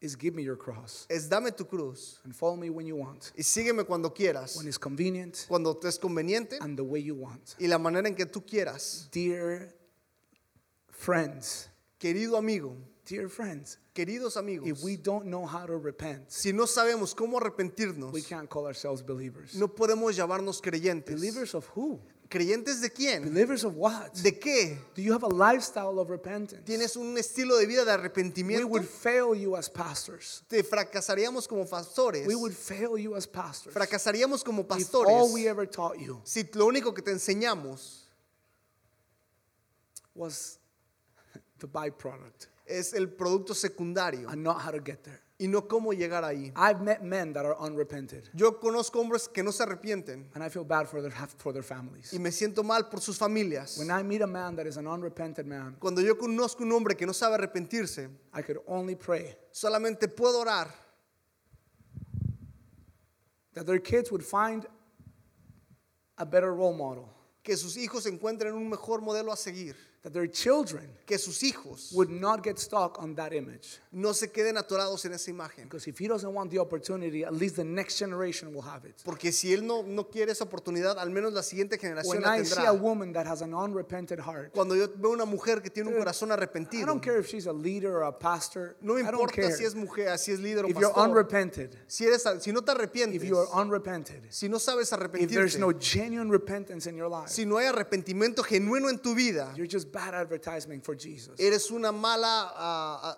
is give me your cross es dame tu cruz and follow me when you want, y sígueme cuando quieras, when it's convenient cuando te es conveniente and the way you want. y la manera en que tú quieras. Dear friends, Querido amigo, dear friends, queridos amigos, if we don't know how to repent, si no sabemos cómo arrepentirnos, we can't call ourselves believers. no podemos llamarnos creyentes. Believers of who? ¿Creyentes de quién? Believers of what? ¿De qué? Do you have a lifestyle of repentance? ¿Tienes un estilo de vida de We arrepentimiento? would fail you as pastors. Te fracasaríamos como pastores. We would fail you as pastors. Fracasaríamos como If pastores all we ever taught you si lo único que te enseñamos was <laughs> the byproduct es el producto secundario and not how to get there. Y no cómo llegar ahí. I've met men that are unrepented, Yo conozco hombres que no se arrepienten and I feel bad for their <laughs> for their families. y me siento mal por sus familias. When I meet a man that is an unrepented man, Cuando yo conozco un hombre que no sabe arrepentirse, I could only pray solamente puedo orar that their kids would find a better role model, que sus hijos encuentren un mejor modelo a seguir, that their children que sus hijos would not get stuck on that image. no se queden atorados en esa imagen. Because if he doesn't want the opportunity, at least the next generation will have it. Porque si él no, no quiere esa oportunidad, al menos la siguiente generación When la I see a tendrá. woman that has an unrepented heart, Cuando yo veo una mujer que tiene un corazón I arrepentido, don't care if she's a leader or a pastor. no I don't importa care. si es mujer, si es líder o If you're pastor, unrepented, si, eres, si no te if arrepientes, you are unrepented, si no sabes if there's arrepentirte, no genuine repentance in your life, si no hay arrepentimiento genuino en tu vida, you're just bad advertisement for Jesus. eres una mala ah,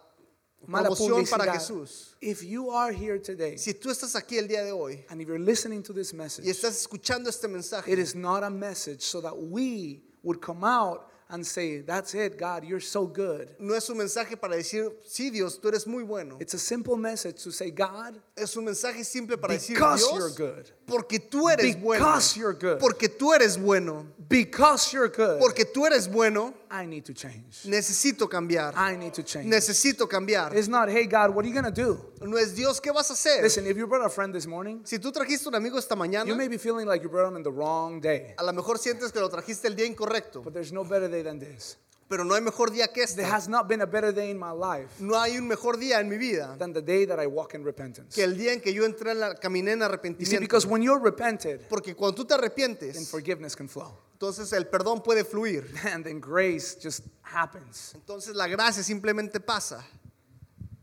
Mala promoción para. Jesús. If you are here today, Si tú estás aquí el día de hoy and if you're listening to this y message, estás escuchando este mensaje, it is not a message so that we would come out and say, That's it, God, you're so good. no es un mensaje para decir, sí Dios, tú eres muy bueno. It's a simple message to say, God, Es un mensaje simple para decir, because Dios, you're good, porque tú eres bueno. because you're good, Porque tú eres bueno. because you're good, Porque tú eres bueno, I need to change. necesito cambiar. I need to change. Necesito cambiar. It's not, hey, God, what are you going to do? No es Dios, ¿qué vas a hacer? Listen, if you brought a friend this morning, Si tú trajiste un amigo esta mañana, you may be feeling like you brought him in the wrong day, a lo mejor sientes que lo trajiste el día incorrecto. but there's no better day than this. Pero no hay mejor día que There este. has not been a better day in my life No hay un mejor día en mi vida than the day that I walk in repentance. que el día en que yo entré en la, caminé en You see, arrepentimiento. because when you're repented, Porque cuando tú te then arrepientes, forgiveness can flow. entonces el perdón puede fluir. <laughs> And then grace just happens. Entonces la gracia simplemente pasa.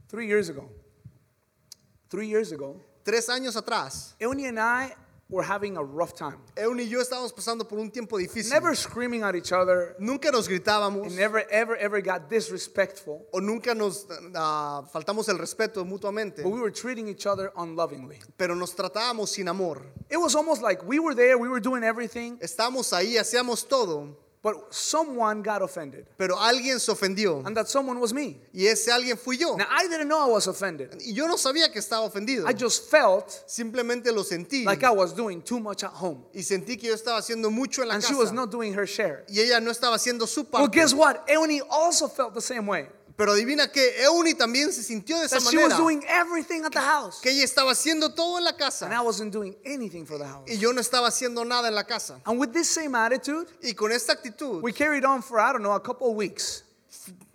Three years ago, three years ago, Tres años atrás, Euni and I were having a rough time. Eun y yo estábamos pasando por un tiempo difícil. Never screaming at each other, Nunca nos gritábamos and never, ever, ever got disrespectful. o nunca nos ah, faltamos el respeto mutuamente, But we were treating each other unlovingly. pero nos tratábamos sin amor. It was almost like we were there, we were doing everything, Estábamos ahí, hacíamos todo, but someone got offended. pero alguien se ofendió. And that someone was me. Y ese alguien fui yo. Now, I didn't know I was offended. Y yo no sabía que estaba ofendido. I just felt Simplemente lo sentí. like I was doing too much at home. Y sentí que yo estaba haciendo mucho en la And she was not doing her share. Y ella no estaba haciendo su parte. Well, guess what? Euni also felt the same way. Pero adivina que Euni también se sintió de esa That she was manera. doing everything at the house. Que ella estaba haciendo todo en la And casa. I wasn't doing anything for the house. Y yo no estaba haciendo nada en la casa. And with this same attitude, Y con esta actitud, we carried on for, I don't know, a couple of weeks.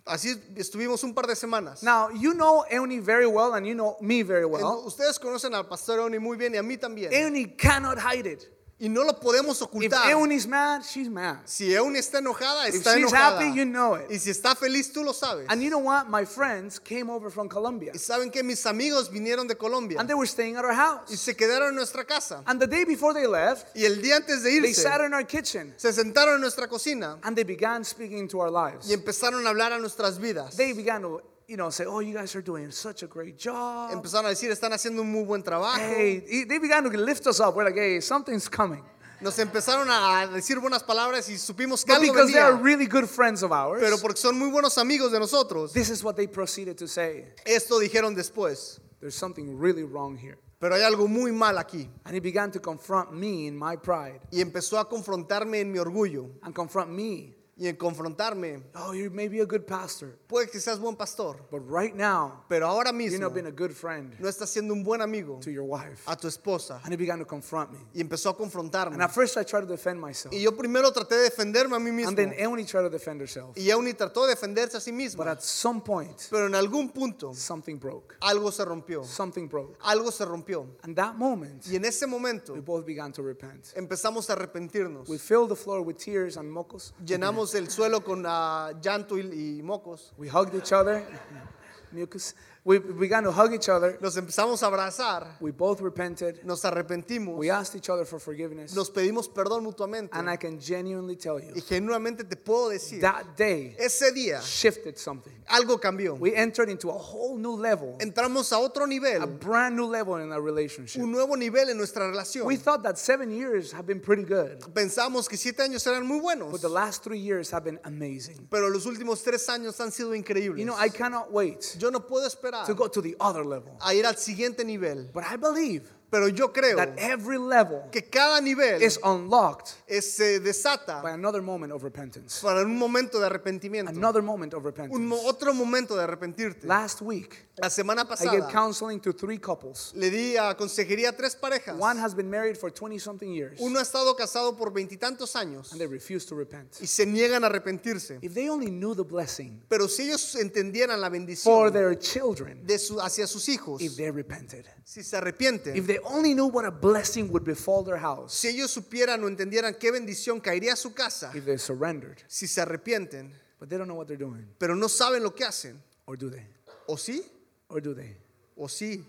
así estuvimos un par de semanas. Now, you know Euni very well, and you know me very well. Ustedes conocen al pastor Euni muy bien y a mí también. Euni cannot hide it. Y no lo podemos If ocultar. Euni's mad, she's mad. Si está enojada, If está she's enojada. happy, you know it. Y si está feliz, tú lo sabes. And you know what? My friends came over from Colombia, Y saben que mis amigos vinieron de Colombia and they were staying at our y house. se quedaron en nuestra casa. And the day before they left, Y el día antes de they sat in our kitchen se sentaron en nuestra cocina and they began speaking into our lives. y empezaron a hablar a nuestras vidas. They began to, you know, say, "Oh, you guys are doing such a great job." Empezaron a decir, están haciendo un muy buen trabajo. Hey, they began to lift us up. We're like, "Hey, something's coming." Nos empezaron a decir buenas palabras y supimos que But algo because they are venía. really good friends of ours, Pero porque son muy buenos amigos de nosotros, this is what they proceeded to say. esto dijeron después. There's something really wrong here. Pero hay algo muy mal aquí. And he began to confront me in my pride Y empezó a confrontarme en mi orgullo and confront me. Y en confrontarme. Oh, you may be a good pastor, Puede que seas buen pastor, but right now, pero ahora you're mismo not being a good friend no estás siendo un buen amigo to your wife. a tu esposa. And he began to confront me. Y empezó a And confrontarme. at first, I tried to defend myself. Y yo primero traté de defenderme a mí mismo. And then Euni tried to defend herself. Y Euni trató de defenderse a sí But misma. at some point, Pero en algún punto something broke. algo se rompió. Something broke. Algo se rompió. And that moment, Y en ese momento we both began to repent. empezamos a arrepentirnos. We filled the floor with tears and mocos. Llenamos el suelo con ah, llanto y, y mocos. We hugged each other. <laughs> Mucus. We began to hug each other. Nos empezamos a abrazar. We both repented. Nos arrepentimos. We asked each other for forgiveness. Nos pedimos perdón mutuamente. And I can genuinely tell Y you, genuinamente te puedo decir, that day ese día shifted something. algo cambió. We entered into a whole new level, Entramos a otro a nivel, brand new level in our relationship. un nuevo nivel en nuestra relación. We thought that seven years have been pretty good, Pensamos que siete años eran muy buenos, but the last three years have been amazing. pero los últimos tres años han sido increíbles. You know, I cannot wait Yo no puedo esperar to go to the other level. a ir al siguiente nivel, But I believe pero yo creo that every level que cada nivel is unlocked es- se desata by another moment of repentance. para un momento de arrepentimiento, Another moment of un repentance. mo- otro momento de arrepentirte. Last week, La semana I gave pasada counseling to three couples. le di a consejería a tres parejas. One has been married for 20 something years, Uno ha estado casado por veintitantos años and they refuse to repent. y se niegan a arrepentirse. If they only knew the blessing Pero si ellos entendieran la for bendición their children, de su, hacia sus hijos, if they repented, si se arrepienten, if they only knew what a blessing would befall their house, si ellos supieran o entendieran qué bendición caería a su casa, if they surrendered, si se arrepienten, but they don't know what they're doing, pero no saben lo que hacen, or do they? o sí, Or do they? o sí.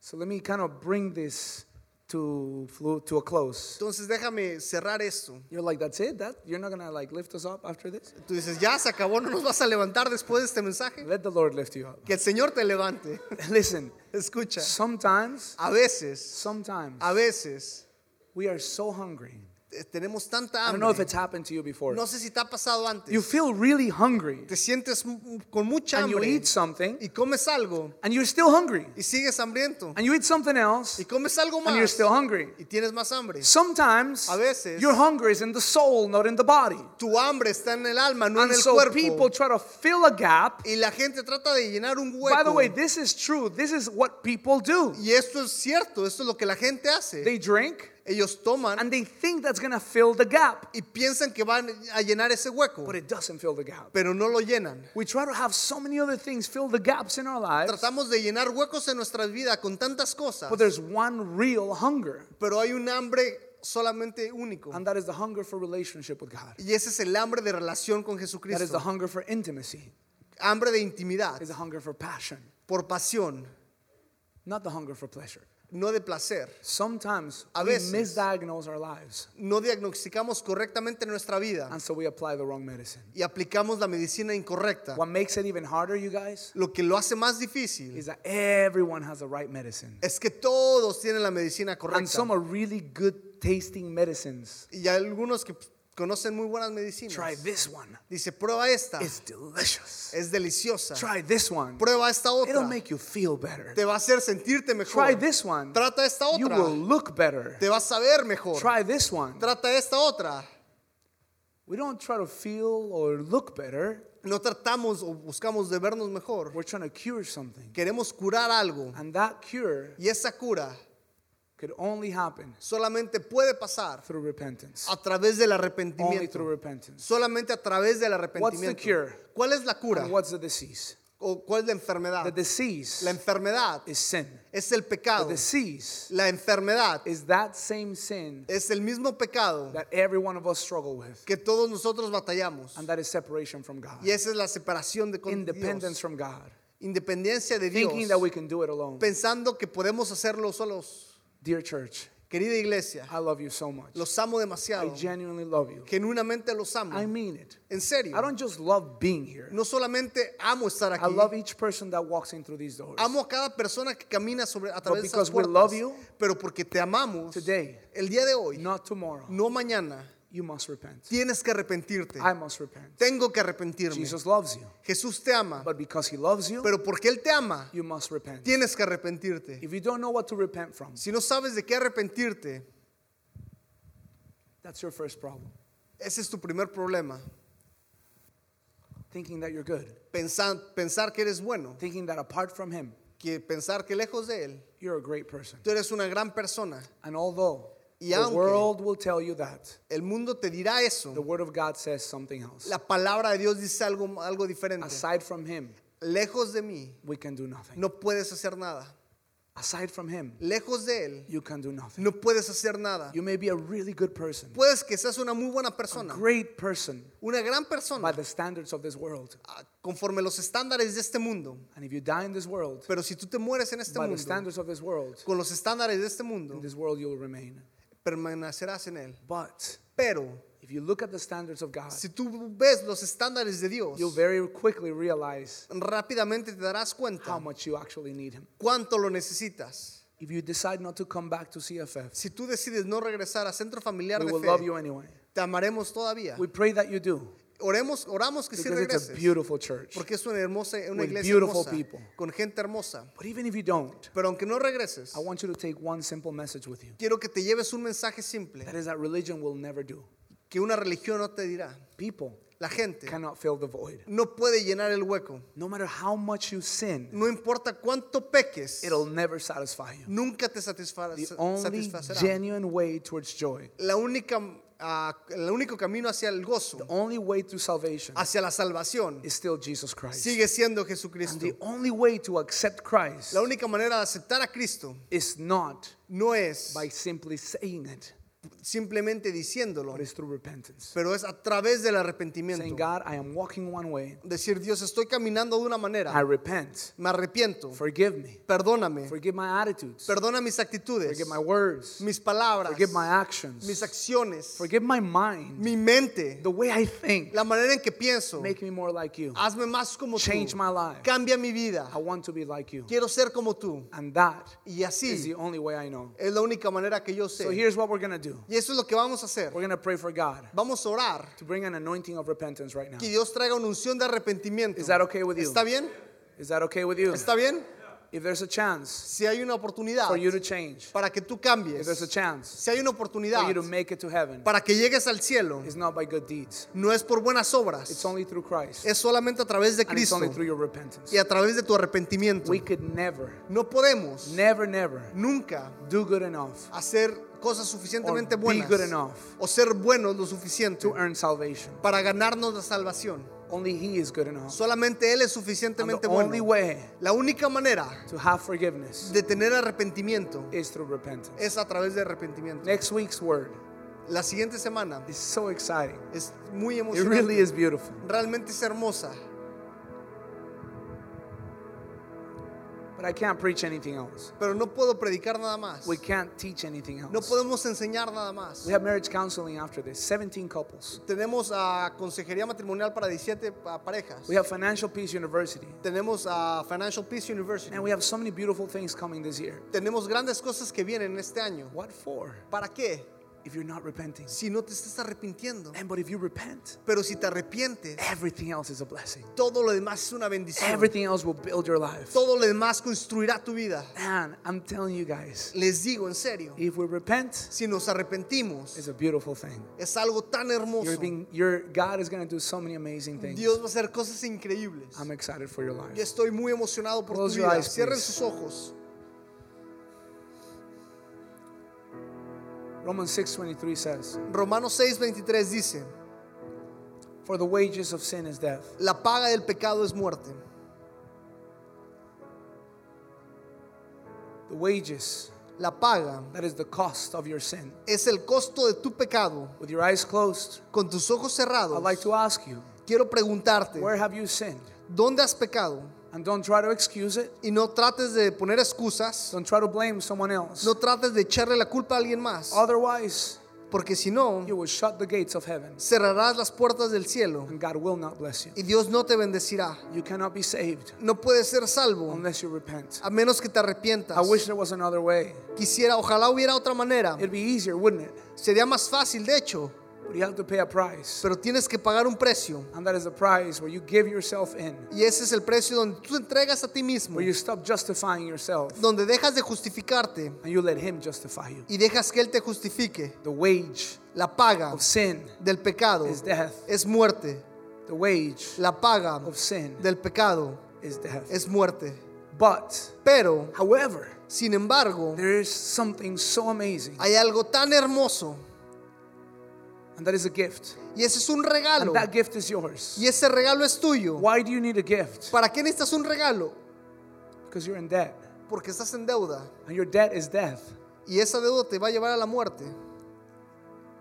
So let me kind of bring this to flu- to a close. Entonces déjame cerrar esto. You're like, that's it? That you're not gonna like lift us up after this? Tú dices, ya se acabó, no nos vas a levantar después de este mensaje. Let the Lord lift you up. Que el Señor te levante. <laughs> Listen, Escucha, sometimes, a veces, sometimes a veces we are so hungry. Tenemos tanta I don't know if hambre. it's happened to you before. No sé si te ha pasado antes. You feel really hungry Te sientes con mucha and you hambre eat something y comes algo and you're still hungry. y sigues hambriento And you eat something else y comes algo and you're más still hungry. y tienes más hambre. Sometimes A veces- your hunger is in the soul, not in the body. Tu hambre está en el alma, no en And el so cuerpo. people try to fill a gap. y la gente trata de llenar un By the hueco. way, this is true. This is what people do. y esto es cierto, esto es lo que la gente hace. They drink, Ellos toman and they think that's going to fill the gap, y piensan que van a llenar ese hueco, but it doesn't fill the gap. pero no lo llenan. We try to have so many other things fill the gaps in our lives, Tratamos de llenar huecos en nuestra vida con tantas cosas, but there's one real hunger, pero hay un hambre solamente único. and that is the hunger for relationship with God. Y ese es el hambre de relación con That is the Jesucristo. hunger for intimacy. Hambre de intimidad, Is the hunger for passion, por pasión, not the hunger for pleasure. No de placer. Sometimes A we veces. misdiagnose our lives, No diagnosticamos correctamente nuestra vida and so we apply the wrong medicine. y aplicamos la medicina incorrecta. What makes it even harder, you guys, Lo que lo hace más difícil is that everyone has the right medicine. es que todos tienen la medicina And some correcta. are really good tasting medicines. Y hay algunos que conocen muy buenas Try medicinas. this one. Dice, prueba esta, It's delicious. es deliciosa. Try this one. Prueba esta It'll otra, make you feel better. te va a hacer sentirte mejor. Try this one. Trata esta You otra, will look better. te vas a ver mejor. Try this one. Trata esta otra. We don't try to feel or look better. No tratamos o buscamos de vernos mejor. We're trying to cure something. Queremos curar algo And that cure y esa cura could only happen solamente puede pasar through repentance. a través del Only arrepentimiento. through repentance. Solamente a través del What's the arrepentimiento. cure? ¿Cuál es la cura? And what's the disease? ¿O cuál es la The enfermedad? disease La enfermedad is sin. es el The pecado. disease La enfermedad is that same sin es el mismo pecado that every one of us struggle with. que todos nosotros batallamos. And that is separation from God. Y esa es la separación de con Independence Dios. from God. Independencia de Thinking Dios. that we can do it alone. Pensando que podemos hacerlo solos. Dear church, Querida iglesia, I love you so much. los amo I demasiado. genuinely love you. Genuinamente los amo. I mean it. En serio. I don't just love being here. No solamente amo estar I aquí. love each person that walks in through these doors. Amo a cada persona que camina sobre a través de because esas we puertas. love you, pero porque te amamos. Today, El día de hoy, not tomorrow. no mañana, You must repent. tienes que arrepentirte. I must repent. Tengo que arrepentirme. Jesus loves you. Jesús te ama, But because he loves you, pero porque Él te ama, you must repent. tienes que arrepentirte. If you don't know what to repent from, Si no sabes de qué arrepentirte, that's your first problem. ese es tu primer problema. Thinking that you're good. Pensar, pensar que eres bueno, Thinking that apart from him, que pensar que lejos de Él, you're a great person. tú eres una gran persona. And although Y the world will tell you that, El mundo te dirá eso. the word of God says something else. La palabra de Dios dice algo, algo diferente. Aside from him, Lejos de mí, we can do nothing. no puedes hacer nada. Aside from him, Lejos de Él, you can do nothing. no puedes hacer nada. You may be a really good person, Puedes que seas una muy buena a persona, great person una gran persona. by the standards of this world. ah, conforme los estándares de este mundo. And if you die in this world, Pero si tú te mueres en este by the standards of this world, con los estándares de este mundo, in this world you will remain. Permanecerás en Él. But Pero if you look at the standards of God, si tú ves los estándares de Dios, you'll very quickly realize rápidamente te darás cuenta how much you actually need Him. cuánto lo necesitas. If you decide not to come back to CFF, Si tú decides no regresar a Centro Familiar we de will love you anyway. te amaremos todavía. We pray that you do Oremos, oramos que sí because it's a regreses. beautiful church. Porque es una hermosa, una iglesia beautiful hermosa, people. con gente hermosa. But even if you don't, Pero aunque no regreses, I want you to take one simple message with you. quiero que te lleves un mensaje simple That is that religion will never do. que una religión no te dirá. People La gente cannot fill the void. no puede llenar el hueco. No matter how much you sin, No importa cuánto peques, it'll never satisfy you. nunca te satisfa- The only satisfacerá. genuine way towards joy, La única, ah, el único camino hacia el gozo, the only way to salvation hacia la salvación, is still Jesus Christ. sigue siendo And Jesucristo. the only way to accept Christ La única manera de aceptar a Cristo is not no es by simply saying it, simplemente diciéndolo, but it's through repentance. pero es a través del Saying, arrepentimiento. God, I am walking one way. Decir, Dios, estoy caminando de una I manera, repent. me arrepiento, Forgive me. perdóname, Forgive my attitudes. perdona mis actitudes, Forgive my words. mis palabras, Forgive my actions. mis acciones, Forgive my mind. mi mente, The way I think. la manera en que pienso. Make me more like you. Hazme más como Change tú. my life. Cambia mi vida. I want to be like you. Quiero ser como tú. And that Y is así the only way I know. es la única manera que yo sé. So here's what we're going to do. Y eso es lo que vamos a hacer. We're going to pray for God Vamos a orar. to bring an anointing of repentance right now. Que Dios traiga una unción de arrepentimiento. Is that okay with you? ¿Está bien? Is that okay with you? ¿Está bien? If there's a chance Si hay una oportunidad for you to change, para que tú if there's a cambies, chance si hay una oportunidad for you to make it to heaven, para que llegues al cielo, it's not by good deeds. no es por buenas It's obras, only through Christ. es solamente a través de And it's Cristo only through your repentance. y a través de tu arrepentimiento. We could never, No podemos never, never nunca do good enough hacer cosas suficientemente buenas good enough o ser buenos lo suficiente to earn salvation. para ganarnos la salvación. Only He is good enough. Solamente Él es suficientemente the only bueno. way La única manera to have forgiveness de tener arrepentimiento is through repentance. es a través de arrepentimiento. Next week's word La siguiente semana is so exciting. es muy It really emocionante. is beautiful. Realmente es hermosa. But I can't preach anything else. Pero no puedo predicar nada más. We can't teach anything No else. podemos enseñar nada más. We have marriage counseling after this 17 couples. Tenemos a consejería matrimonial para 17 pa- parejas. We have Financial Peace University. Tenemos a Financial Peace University. And we have so many beautiful things coming this year. Tenemos grandes cosas que vienen este año. What for? ¿Para qué? If you're not repenting. Si no te estás arrepintiendo. And but if you repent, Pero si te arrepientes, everything else is a blessing. todo lo demás es una bendición. Everything else will build your life. Todo lo demás construirá tu vida. And I'm telling you guys, Les digo en serio, if we repent, si nos arrepentimos, it's a beautiful thing. es algo tan You're hermoso. being, your God is going to do so many amazing things. Dios va a hacer cosas increíbles. I'm excited for your Yo life. estoy muy emocionado por tu Close your vida. eyes, Cierren sus ojos. Romans 6:23 says, Romanos 6:23 dice, "For the wages of sin is death, la paga del pecado es muerte. the wages La paga that is the cost of your sin." es el costo de tu pecado. With your eyes closed, Con tus ojos cerrados, I'd like to ask you, quiero preguntarte, where have you sinned? ¿dónde has pecado? And don't try to excuse it. Y no trates de poner excusas, Don't try to blame someone else. no trates de echarle la culpa a alguien más, Otherwise, porque si no, you will shut the gates of heaven cerrarás las puertas del cielo and God will not bless you. y Dios no te bendecirá. You cannot be saved No puedes ser salvo unless you repent. a menos que te arrepientas. I wish there was another way. Quisiera, ojalá hubiera otra manera. It'd be easier, wouldn't it? Sería más fácil, de hecho, But you have to pay a price. pero tienes que pagar un precio. And that is the price where you give yourself in, Y ese es el precio donde tú entregas a ti mismo, where you stop justifying yourself donde dejas de justificarte and you let Him justify you. y dejas que Él te justifique. The wage La paga of sin del pecado is death. es muerte. The wage La paga of sin del pecado is death. es muerte. But, Pero, however, sin embargo, there is something so amazing, hay algo tan hermoso and that is a gift. y ese es un regalo. And that gift is yours. Y ese regalo es tuyo. Why do you need a gift? ¿Para qué necesitas un regalo? Because you're in debt. Porque estás en deuda And your debt is death. y esa deuda te va a llevar a la muerte.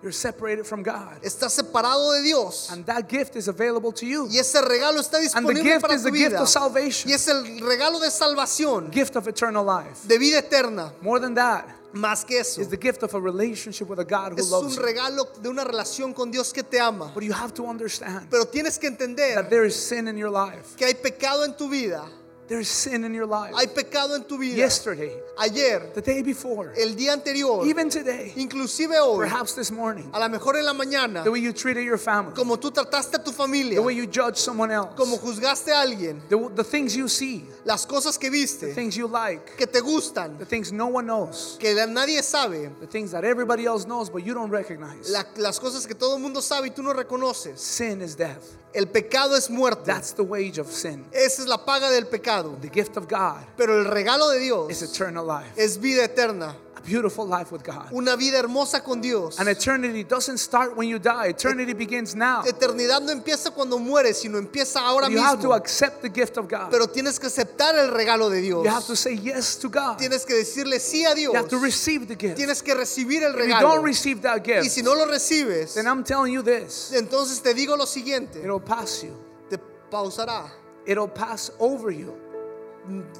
You're separated from God. Estás separado de Dios And that gift is available to you. y ese regalo está And the disponible gift para is tu the gift vida. of salvation, Y es el regalo de salvación, gift of eternal life. de vida eterna. More than that, Más que eso, is the gift of a relationship with a God who es un loves you. regalo de una relación con Dios que te ama. But you have to understand Pero tienes que that entender there is sin in your life. que hay pecado en tu vida. There is sin in your life. Hay pecado en tu vida. Yesterday, Ayer, the day before, el día anterior, even today, inclusive hoy, perhaps this morning, a lo mejor en la mañana, the way you treated your family, como tú trataste a tu familia, the way you judge someone else, como juzgaste a alguien, the, the things you see, las cosas que the viste, things you like, que te gustan, the things no one knows, que nadie sabe, the things that everybody else knows but you don't recognize. la- las cosas que todo el mundo sabe y tú no reconoces. Sin is death. El pecado es muerte. That's the wage of sin. Esa es la paga del pecado. The gift of God Pero el regalo de Dios is eternal life, es vida eterna. A beautiful life with God. Una vida hermosa con Dios. And eternity doesn't start when you die, eternity begins now. Eternidad no empieza cuando mueres, sino empieza ahora You have to mismo. accept the gift of God. Pero tienes que aceptar el regalo de Dios. You have to say yes to God. Tienes que decirle sí a Dios. You have to receive the gift. Tienes que recibir el If you regalo. don't receive that Y gift, si no lo recibes, then I'm telling you this entonces te digo lo siguiente. it'll pass you, Te pausará. it'll pass over you,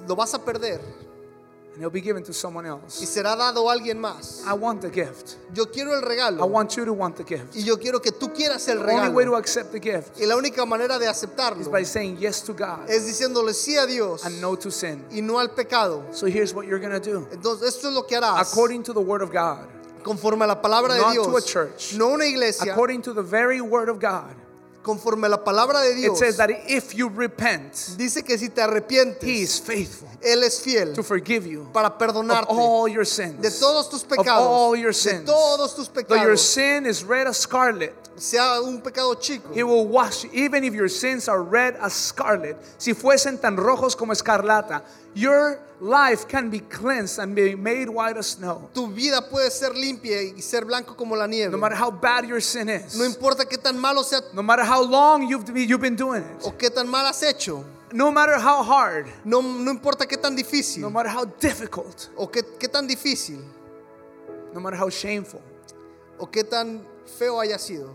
Lo vas a perder. It'll be given to someone Y else. será dado a alguien más. I want the gift. Yo quiero el I regalo. want you to want the gift. Y yo quiero que tú quieras el The only way to regalo. accept the gift Y la única manera de is aceptarlo by saying yes to God es diciéndole sí a Dios and no to sin. y no al pecado. So here's what you're going to do. Entonces, esto es lo que harás According to the word of God, conforme a la palabra de Not to a Dios. church. No una iglesia, according to the very word of God, conforme a la palabra de it Dios. says that if you repent, Dice que si te He arrepientes, is faithful Él es fiel to forgive you para of perdonarte all your sins. de todos tus Of pecados. all your De sins. todos tus Though your pecados. sin is red as scarlet, Sea un pecado chico. He will wash you. Even if your sins are red as scarlet, si fuesen tan rojos como escarlata, Your life can be cleansed and be made white as snow. Tu vida puede ser limpia y ser blanco como la nieve. No matter how bad your sin is. No importa qué tan malo sea No matter how long you've, you've been doing it. o qué tan mal has hecho. No matter how hard. No, no importa qué tan difícil No matter how difficult. o qué, qué tan difícil No matter how shameful. o qué tan feo haya sido.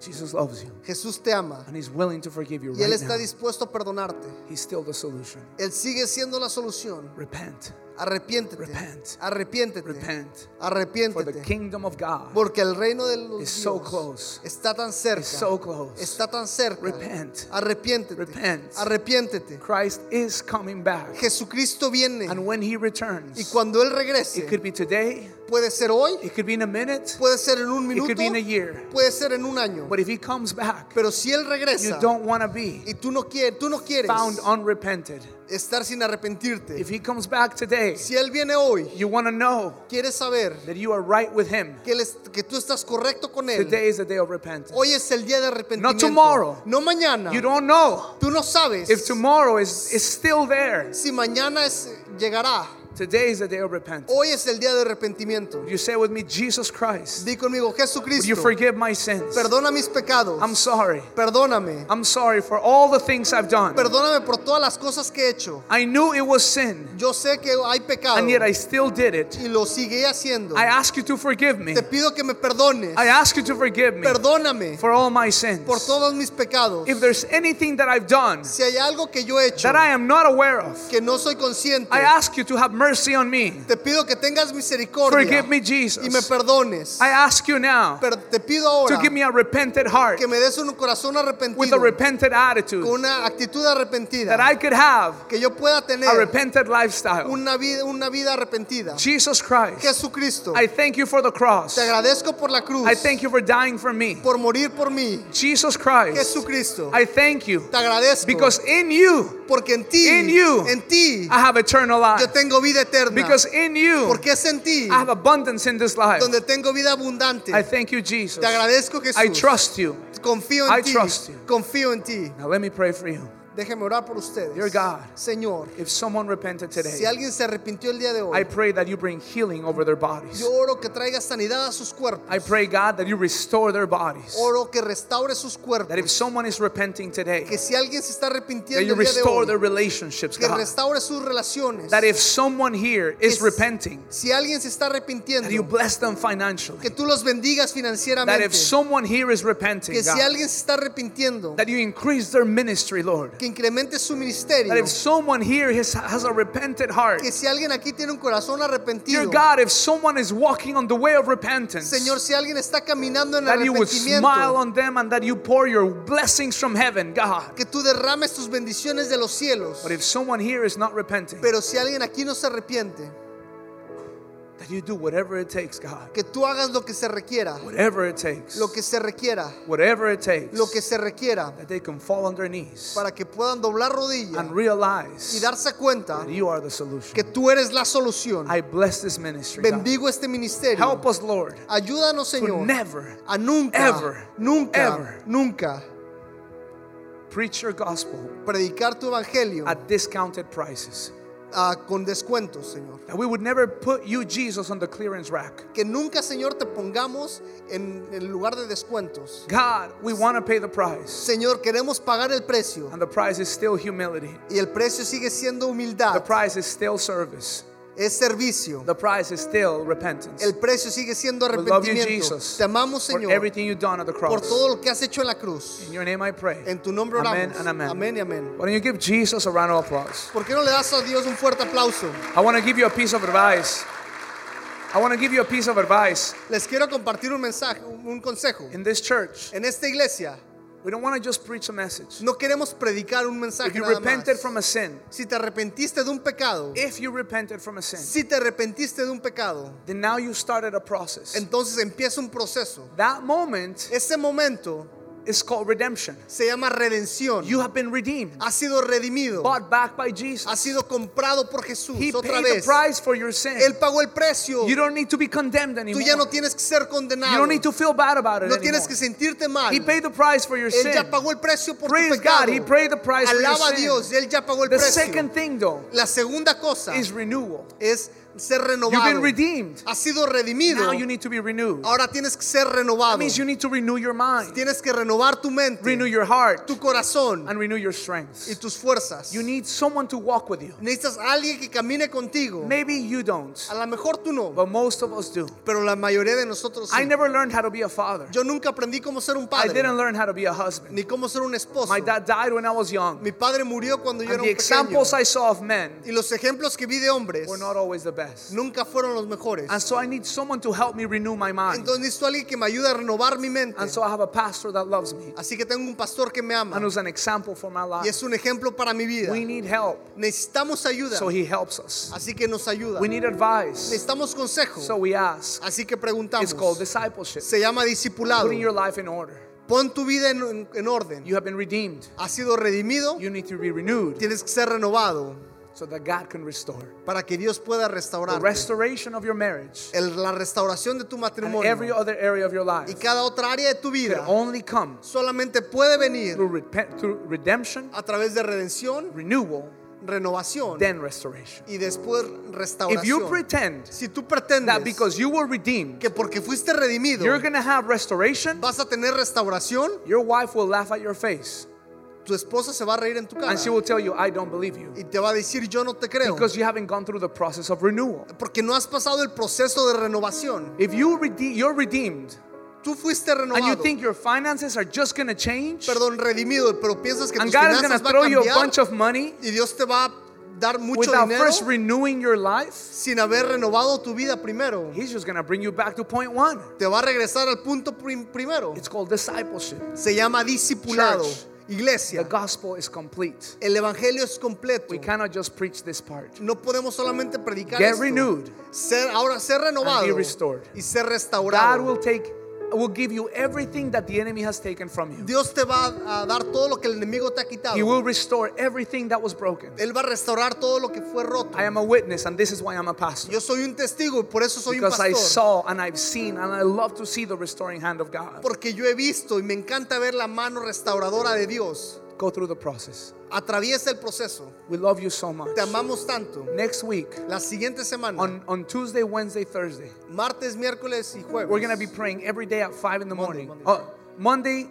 Jesus loves you. Jesús te ama And He's willing to forgive you y Él right está now. dispuesto a perdonarte. He's still the solution. Él sigue siendo la solución. Repent. Arrepiéntete. Repent. Arrepiéntete. Repent. For the Arrepiéntete. kingdom of God Porque el reino de los is so Dios close. está tan cerca. is so close. Está tan cerca. Repent. Arrepiéntete. Repent. Arrepiéntete. Christ is coming back. Jesucristo viene And when He y returns, cuando Él regrese, it could be today, puede ser hoy, it could be in a minute, puede ser en un it minuto, could be in a year. puede ser en un año. But if He comes back, Pero si Él you regresa don't want to be y tú no quieres, tú no quieres found unrepented. estar sin arrepentirte. If He comes back today, Si Él viene hoy, you want to know quieres saber that you are right with Him. que, él es- que tú estás correcto con Él. Today is the day of repentance. Hoy es el día de arrepentimiento. tomorrow. No mañana. You don't know Tú no sabes if tomorrow is, is still there. si mañana es, llegará. Today is the day of repentance. Hoy es el día de arrepentimiento. You say with me, Jesus Christ, Di conmigo, would you Jesucristo, forgive my sins? perdona mis pecados. I'm sorry. Perdóname. I'm sorry for all the things I've done. Perdóname por todas las cosas que he hecho. I knew it was sin, Yo sé que hay pecado and yet I still did it. y lo sigue haciendo. I ask you to forgive me. Te pido que me perdones. I ask you to forgive me Perdóname for all my sins. por todos mis pecados. If there's anything that I've done Si hay algo que yo he hecho that I am not aware of, que no soy consciente, I ask you to have mercy on me. te pido que tengas misericordia Forgive me, y me Jesus. perdones. I ask you now Pero te pido ahora to give me a repentant heart que me des un corazón with arrepentido, a repentant attitude con una actitud arrepentida, that I could have que yo pueda tener a repentant lifestyle. una vida, una vida arrepentida. Jesus Christ, Jesucristo, I thank you for the cross. te agradezco por la cruz, I thank you for dying for me. por morir por mí. Jesus Christ, Jesucristo, I thank you te agradezco because in you porque en ti, in you, en ti, I have eternal yo life. tengo vida eterna. Because in you porque es en ti I have abundance in this life. donde tengo vida abundante. I thank you, Jesus. Te agradezco Jesús. I trust you. Confío en I ti. trust you. Confío en ti. Now let me pray for you. Déjeme orar por ustedes. Dear God, Señor, If someone repented si today, alguien se arrepintió el día de I hoy, pray that you bring healing over their bodies. yo oro que traiga sanidad a sus cuerpos. I pray, God, that you restore their bodies. Oro que restaure sus cuerpos. That if someone is repenting today, Que si alguien se está that arrepintiendo you el día de restore their hoy, relationships, que God. restaure sus relaciones. That if someone here is si- repenting, Si alguien se está that you arrepintiendo, bless them financially. que tú los bendigas That if financieramente. someone here is repenting, Que si God, alguien se está arrepintiendo, that you increase their ministry, Lord. Que incremente su ministerio. That if someone here has, has a repentant heart, Que si alguien aquí tiene un corazón dear arrepentido, God, if someone is walking on the way of repentance, Señor, si alguien está caminando en that you would smile on them and that you pour your blessings from heaven, God. que tú derrames tus bendiciones de los cielos. But if someone here is not repenting, Pero si alguien aquí no se arrepiente, that you do whatever it takes, God. que tú hagas lo que se requiera, Whatever it takes. lo que se requiera, Whatever it takes. lo que se requiera, That they can fall on their knees para que puedan doblar rodillas and y realize darse cuenta that you are the solution. que tú eres la solución. I bless this ministry. God. Bendigo este ministerio. Help us, Lord, Ayúdanos, to Señor, never a nunca, ever, nunca, ever nunca preach your gospel predicar tu evangelio at discounted prices. Ah, con descuentos, Señor. That we would never put you, Jesus, on the clearance rack. Que nunca, Señor, te pongamos en el lugar de descuentos. God, we want to pay the price. Señor, queremos pagar el precio And the price is still humility. y el precio sigue siendo humildad. The price is still service. Es servicio. The price is still repentance. El precio sigue siendo We love you, arrepentimiento. Jesus, Te amamos, Señor, por todo lo que has hecho en la cruz. In your name I pray. En tu nombre Amen oramos. and amen. Amén y amén. Why don't you give Jesus a round of applause? ¿Por qué no le das a Dios un fuerte aplauso? I want to give you a piece of advice. I want to give you a piece of advice. Les quiero compartir un mensaje, un consejo. In this church, En esta iglesia we don't want to just preach a message. no queremos predicar un mensaje If you nada repented más. from a sin, Si te arrepentiste de un pecado, if you repented from a sin, si te arrepentiste de un pecado, then now you started a process. entonces empieza un proceso. That moment Ese momento is called redemption. se llama redención. You have been redeemed, Ha sido redimido. bought back by Jesus. Ha sido comprado por Jesús. He Otra paid the vez. price for your sin. Él pagó el precio. You don't need to be condemned Tú anymore. ya no tienes que ser You condenado. don't need to feel bad about it No anymore. tienes que sentirte mal. He paid the price for your Él sin. ya pagó el precio por Praise tu pecado. God, He paid the price for your Alaba a sin. Dios, Él ya pagó el The precio. second thing, though, La segunda cosa is renewal. es ser You've been redeemed. Has sido redimido. Now you need to be renewed. Ahora tienes que ser That renovado. means you need to renew your mind, Tienes que renovar tu mente, renew your heart, tu corazón and renew your y strengths. tus fuerzas. You need someone to walk with you. Necesitas alguien que camine contigo. Maybe you don't, A lo mejor tú no, but most of us do. pero la mayoría de nosotros I never learned how to be a father. Yo nunca aprendí cómo ser un I padre, didn't learn how to be a husband. ni cómo ser un esposo. My dad died when I was young. Mi padre murió cuando yo And era the un pequeño. examples I saw of men Y los ejemplos que vi de hombres were not always the best. Nunca fueron los mejores. And so I need someone to help me renew my mind. Entonces necesito alguien que me ayude a renovar mi mente. And so I have a pastor that loves me Así que tengo un pastor que me ama and who's an example for my life. y es un ejemplo para mi vida. We need help, Necesitamos ayuda, so he helps us. así que nos ayuda. We need advice, Necesitamos consejo, so we ask. así que preguntamos. It's called discipleship. Se llama discipulado. Putting your life in order. Pon tu vida en, en- en orden. You have been redeemed. Has sido redimido, You need to be renewed tienes que ser renovado so that God can restore. para que Dios pueda The restaurar. restoration of your marriage La restauración de tu and every matrimonio other area of your y life cada otra área de tu can vida only come solamente puede venir through, repen- through redemption, a través de redención, renewal, renovación then restoration. y después If you restauración. pretend Si tú that pretendes because you were redeemed, que porque fuiste redimido you're going to have restoration, vas a tener restauración, your wife will laugh at your face tu esposa se va a reír en tu cara and she will tell you, I don't believe you. y te va a decir yo no te creo Because you haven't gone through the process of renewal. porque no has pasado el proceso de renovación. If you rede- you're redeemed Tú fuiste and you renovado, think your finances are just going to change perdón, redimido, pero piensas que and tus God is going to finanzas throw you a bunch of money y Dios te va a dar mucho without dinero first renewing your life, sin haber renovado tu vida primero. He's just going to bring you back to point one. Te va a regresar al punto prim- primero. It's called discipleship. Se llama discipulado, Church. The iglesia. gospel is complete. El evangelio es completo. We cannot just preach this part. No podemos solamente predicar Get esto. renewed Ser, ahora ser renovado and be restored. y ser God restaurado. will take will give you everything that the enemy has taken from you. Dios te va a dar todo lo que el enemigo te ha quitado. He will restore everything that was broken. Él va a restaurar todo lo que fue roto. I am a witness and this is why I'm a pastor. Yo soy un testigo y por eso soy un Because I pastor. saw and I've seen and I love to see the restoring hand of God. Porque yo he visto y me encanta ver la mano restauradora de Dios. Go through the process. Atraviesa el proceso. We love you so much. Te amamos tanto. Next week, La siguiente semana, on, on Tuesday, Wednesday, Thursday, martes, miércoles y jueves. we're going to be praying every day at 5 in the Monday, morning. Monday. Oh, Monday,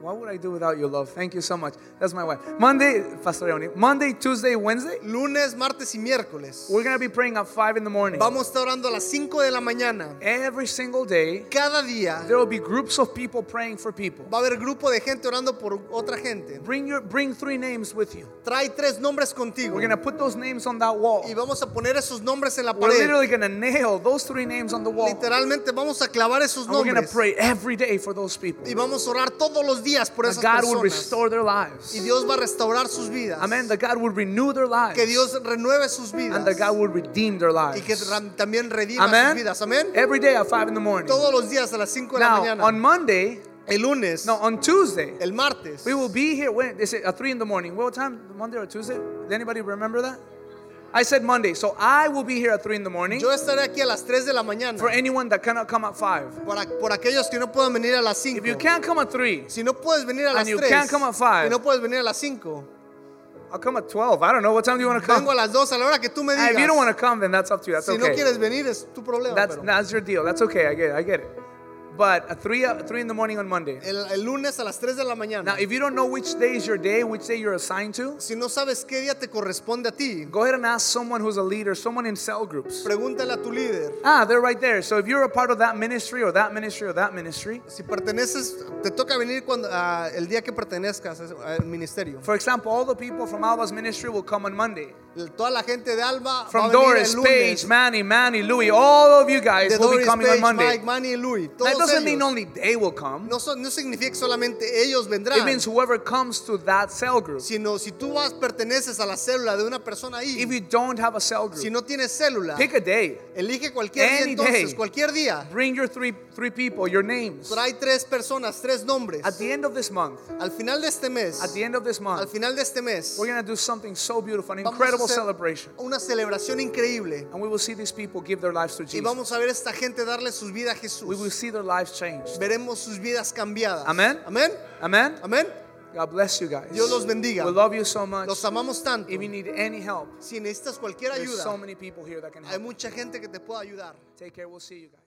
what would I do without your love? Thank you so much. That's my wife. Monday, Pastor Leone. Monday, Tuesday, Wednesday, Lunes, martes y miércoles. we're going to be praying at 5 in the morning. Vamos a estar orando a las 5 de la mañana. Every single day, Cada día there will be groups of people praying for people. va a haber grupo de gente orando por otra gente. Bring your bring three names with you. Trae tres nombres contigo. We're going to put those names on that wall. Y vamos a poner esos nombres en la We're pared. literally going to nail those three names on the wall. Literalmente vamos a clavar esos And we're going to nombres. pray every day for those people. Y vamos a orar todos los días por esas God will personas. restore their lives. Y Dios va a restaurar sus vidas. Amen. That God will renew their lives. Que Dios renueve sus vidas. And that God will redeem their Y que lives. también redima Amen. sus vidas. Amén. Every day at 5 in the morning. Todos los días a las 5 de la mañana. on Monday, el lunes. no, on Tuesday, El martes. we will be here. When, they say at 3 in the morning. What time? Monday or Tuesday? Does anybody remember that? I said Monday. So I will be here at 3 in the morning Yo estaré aquí a las 3 de la mañana. for anyone that cannot come at 5. Por, por aquellos que no puedan venir a las 5. If you can't come at 3, Si no puedes venir a las And you 3 can't come at five. y no puedes venir a las 5, I'll come at 12. I don't know. What time do you want to come? vengo a las 2 a la hora que tú me digas. if you don't want to come, then that's up to you. That's si no quieres venir es tu problema. That's, pero that's your deal. That's okay. I get it. I get it. But at 3, uh, 3 in the morning on Monday. el, el lunes a las 3 de la mañana. Now, if you don't know which day is your day, which day you're assigned to, si no sabes qué día te corresponde a ti, go ahead and ask someone who's a leader, someone in cell groups. pregúntale a tu líder. Ah, they're right there. So if you're a part of that ministry or that ministry or that ministry, Si perteneces, te toca venir cuando, ah, el día que pertenezcas al ministerio. for example, all the people from Alba's ministry will come on Monday. Toda la gente de From Doris, lunes. Manny, Manny, Louie, all of you guys will be Doris, coming Page, on Monday. Mike, Manny Louis. That doesn't mean ellos. only they will come. No, no significa que solamente ellos It vendrán, means whoever comes to that cell group. sino si tú vas, perteneces a la célula de una persona ahí, If you don't have a cell si group, no tienes célula, pick a day. elige cualquier día entonces, day. cualquier día. Bring your three three people, your names. Trae tres personas, tres nombres. At the end of this month, Al final de este mes, at the end of this al final de este mes, we're gonna do something so beautiful, an incredible celebration, una celebración increíble and we will see these people give their lives to y Jesus. vamos a ver esta gente darle sus vidas a We will Jesús. see their lives changed. Veremos sus vidas cambiadas. Amén. Amén. Amen. Amén. God bless you guys. Dios los bendiga. We love you so much. Los amamos tanto. If you need any help, Si necesitas cualquier there's so ayuda, many people here that can hay help. mucha gente que te puede ayudar. Take care. We'll see you guys.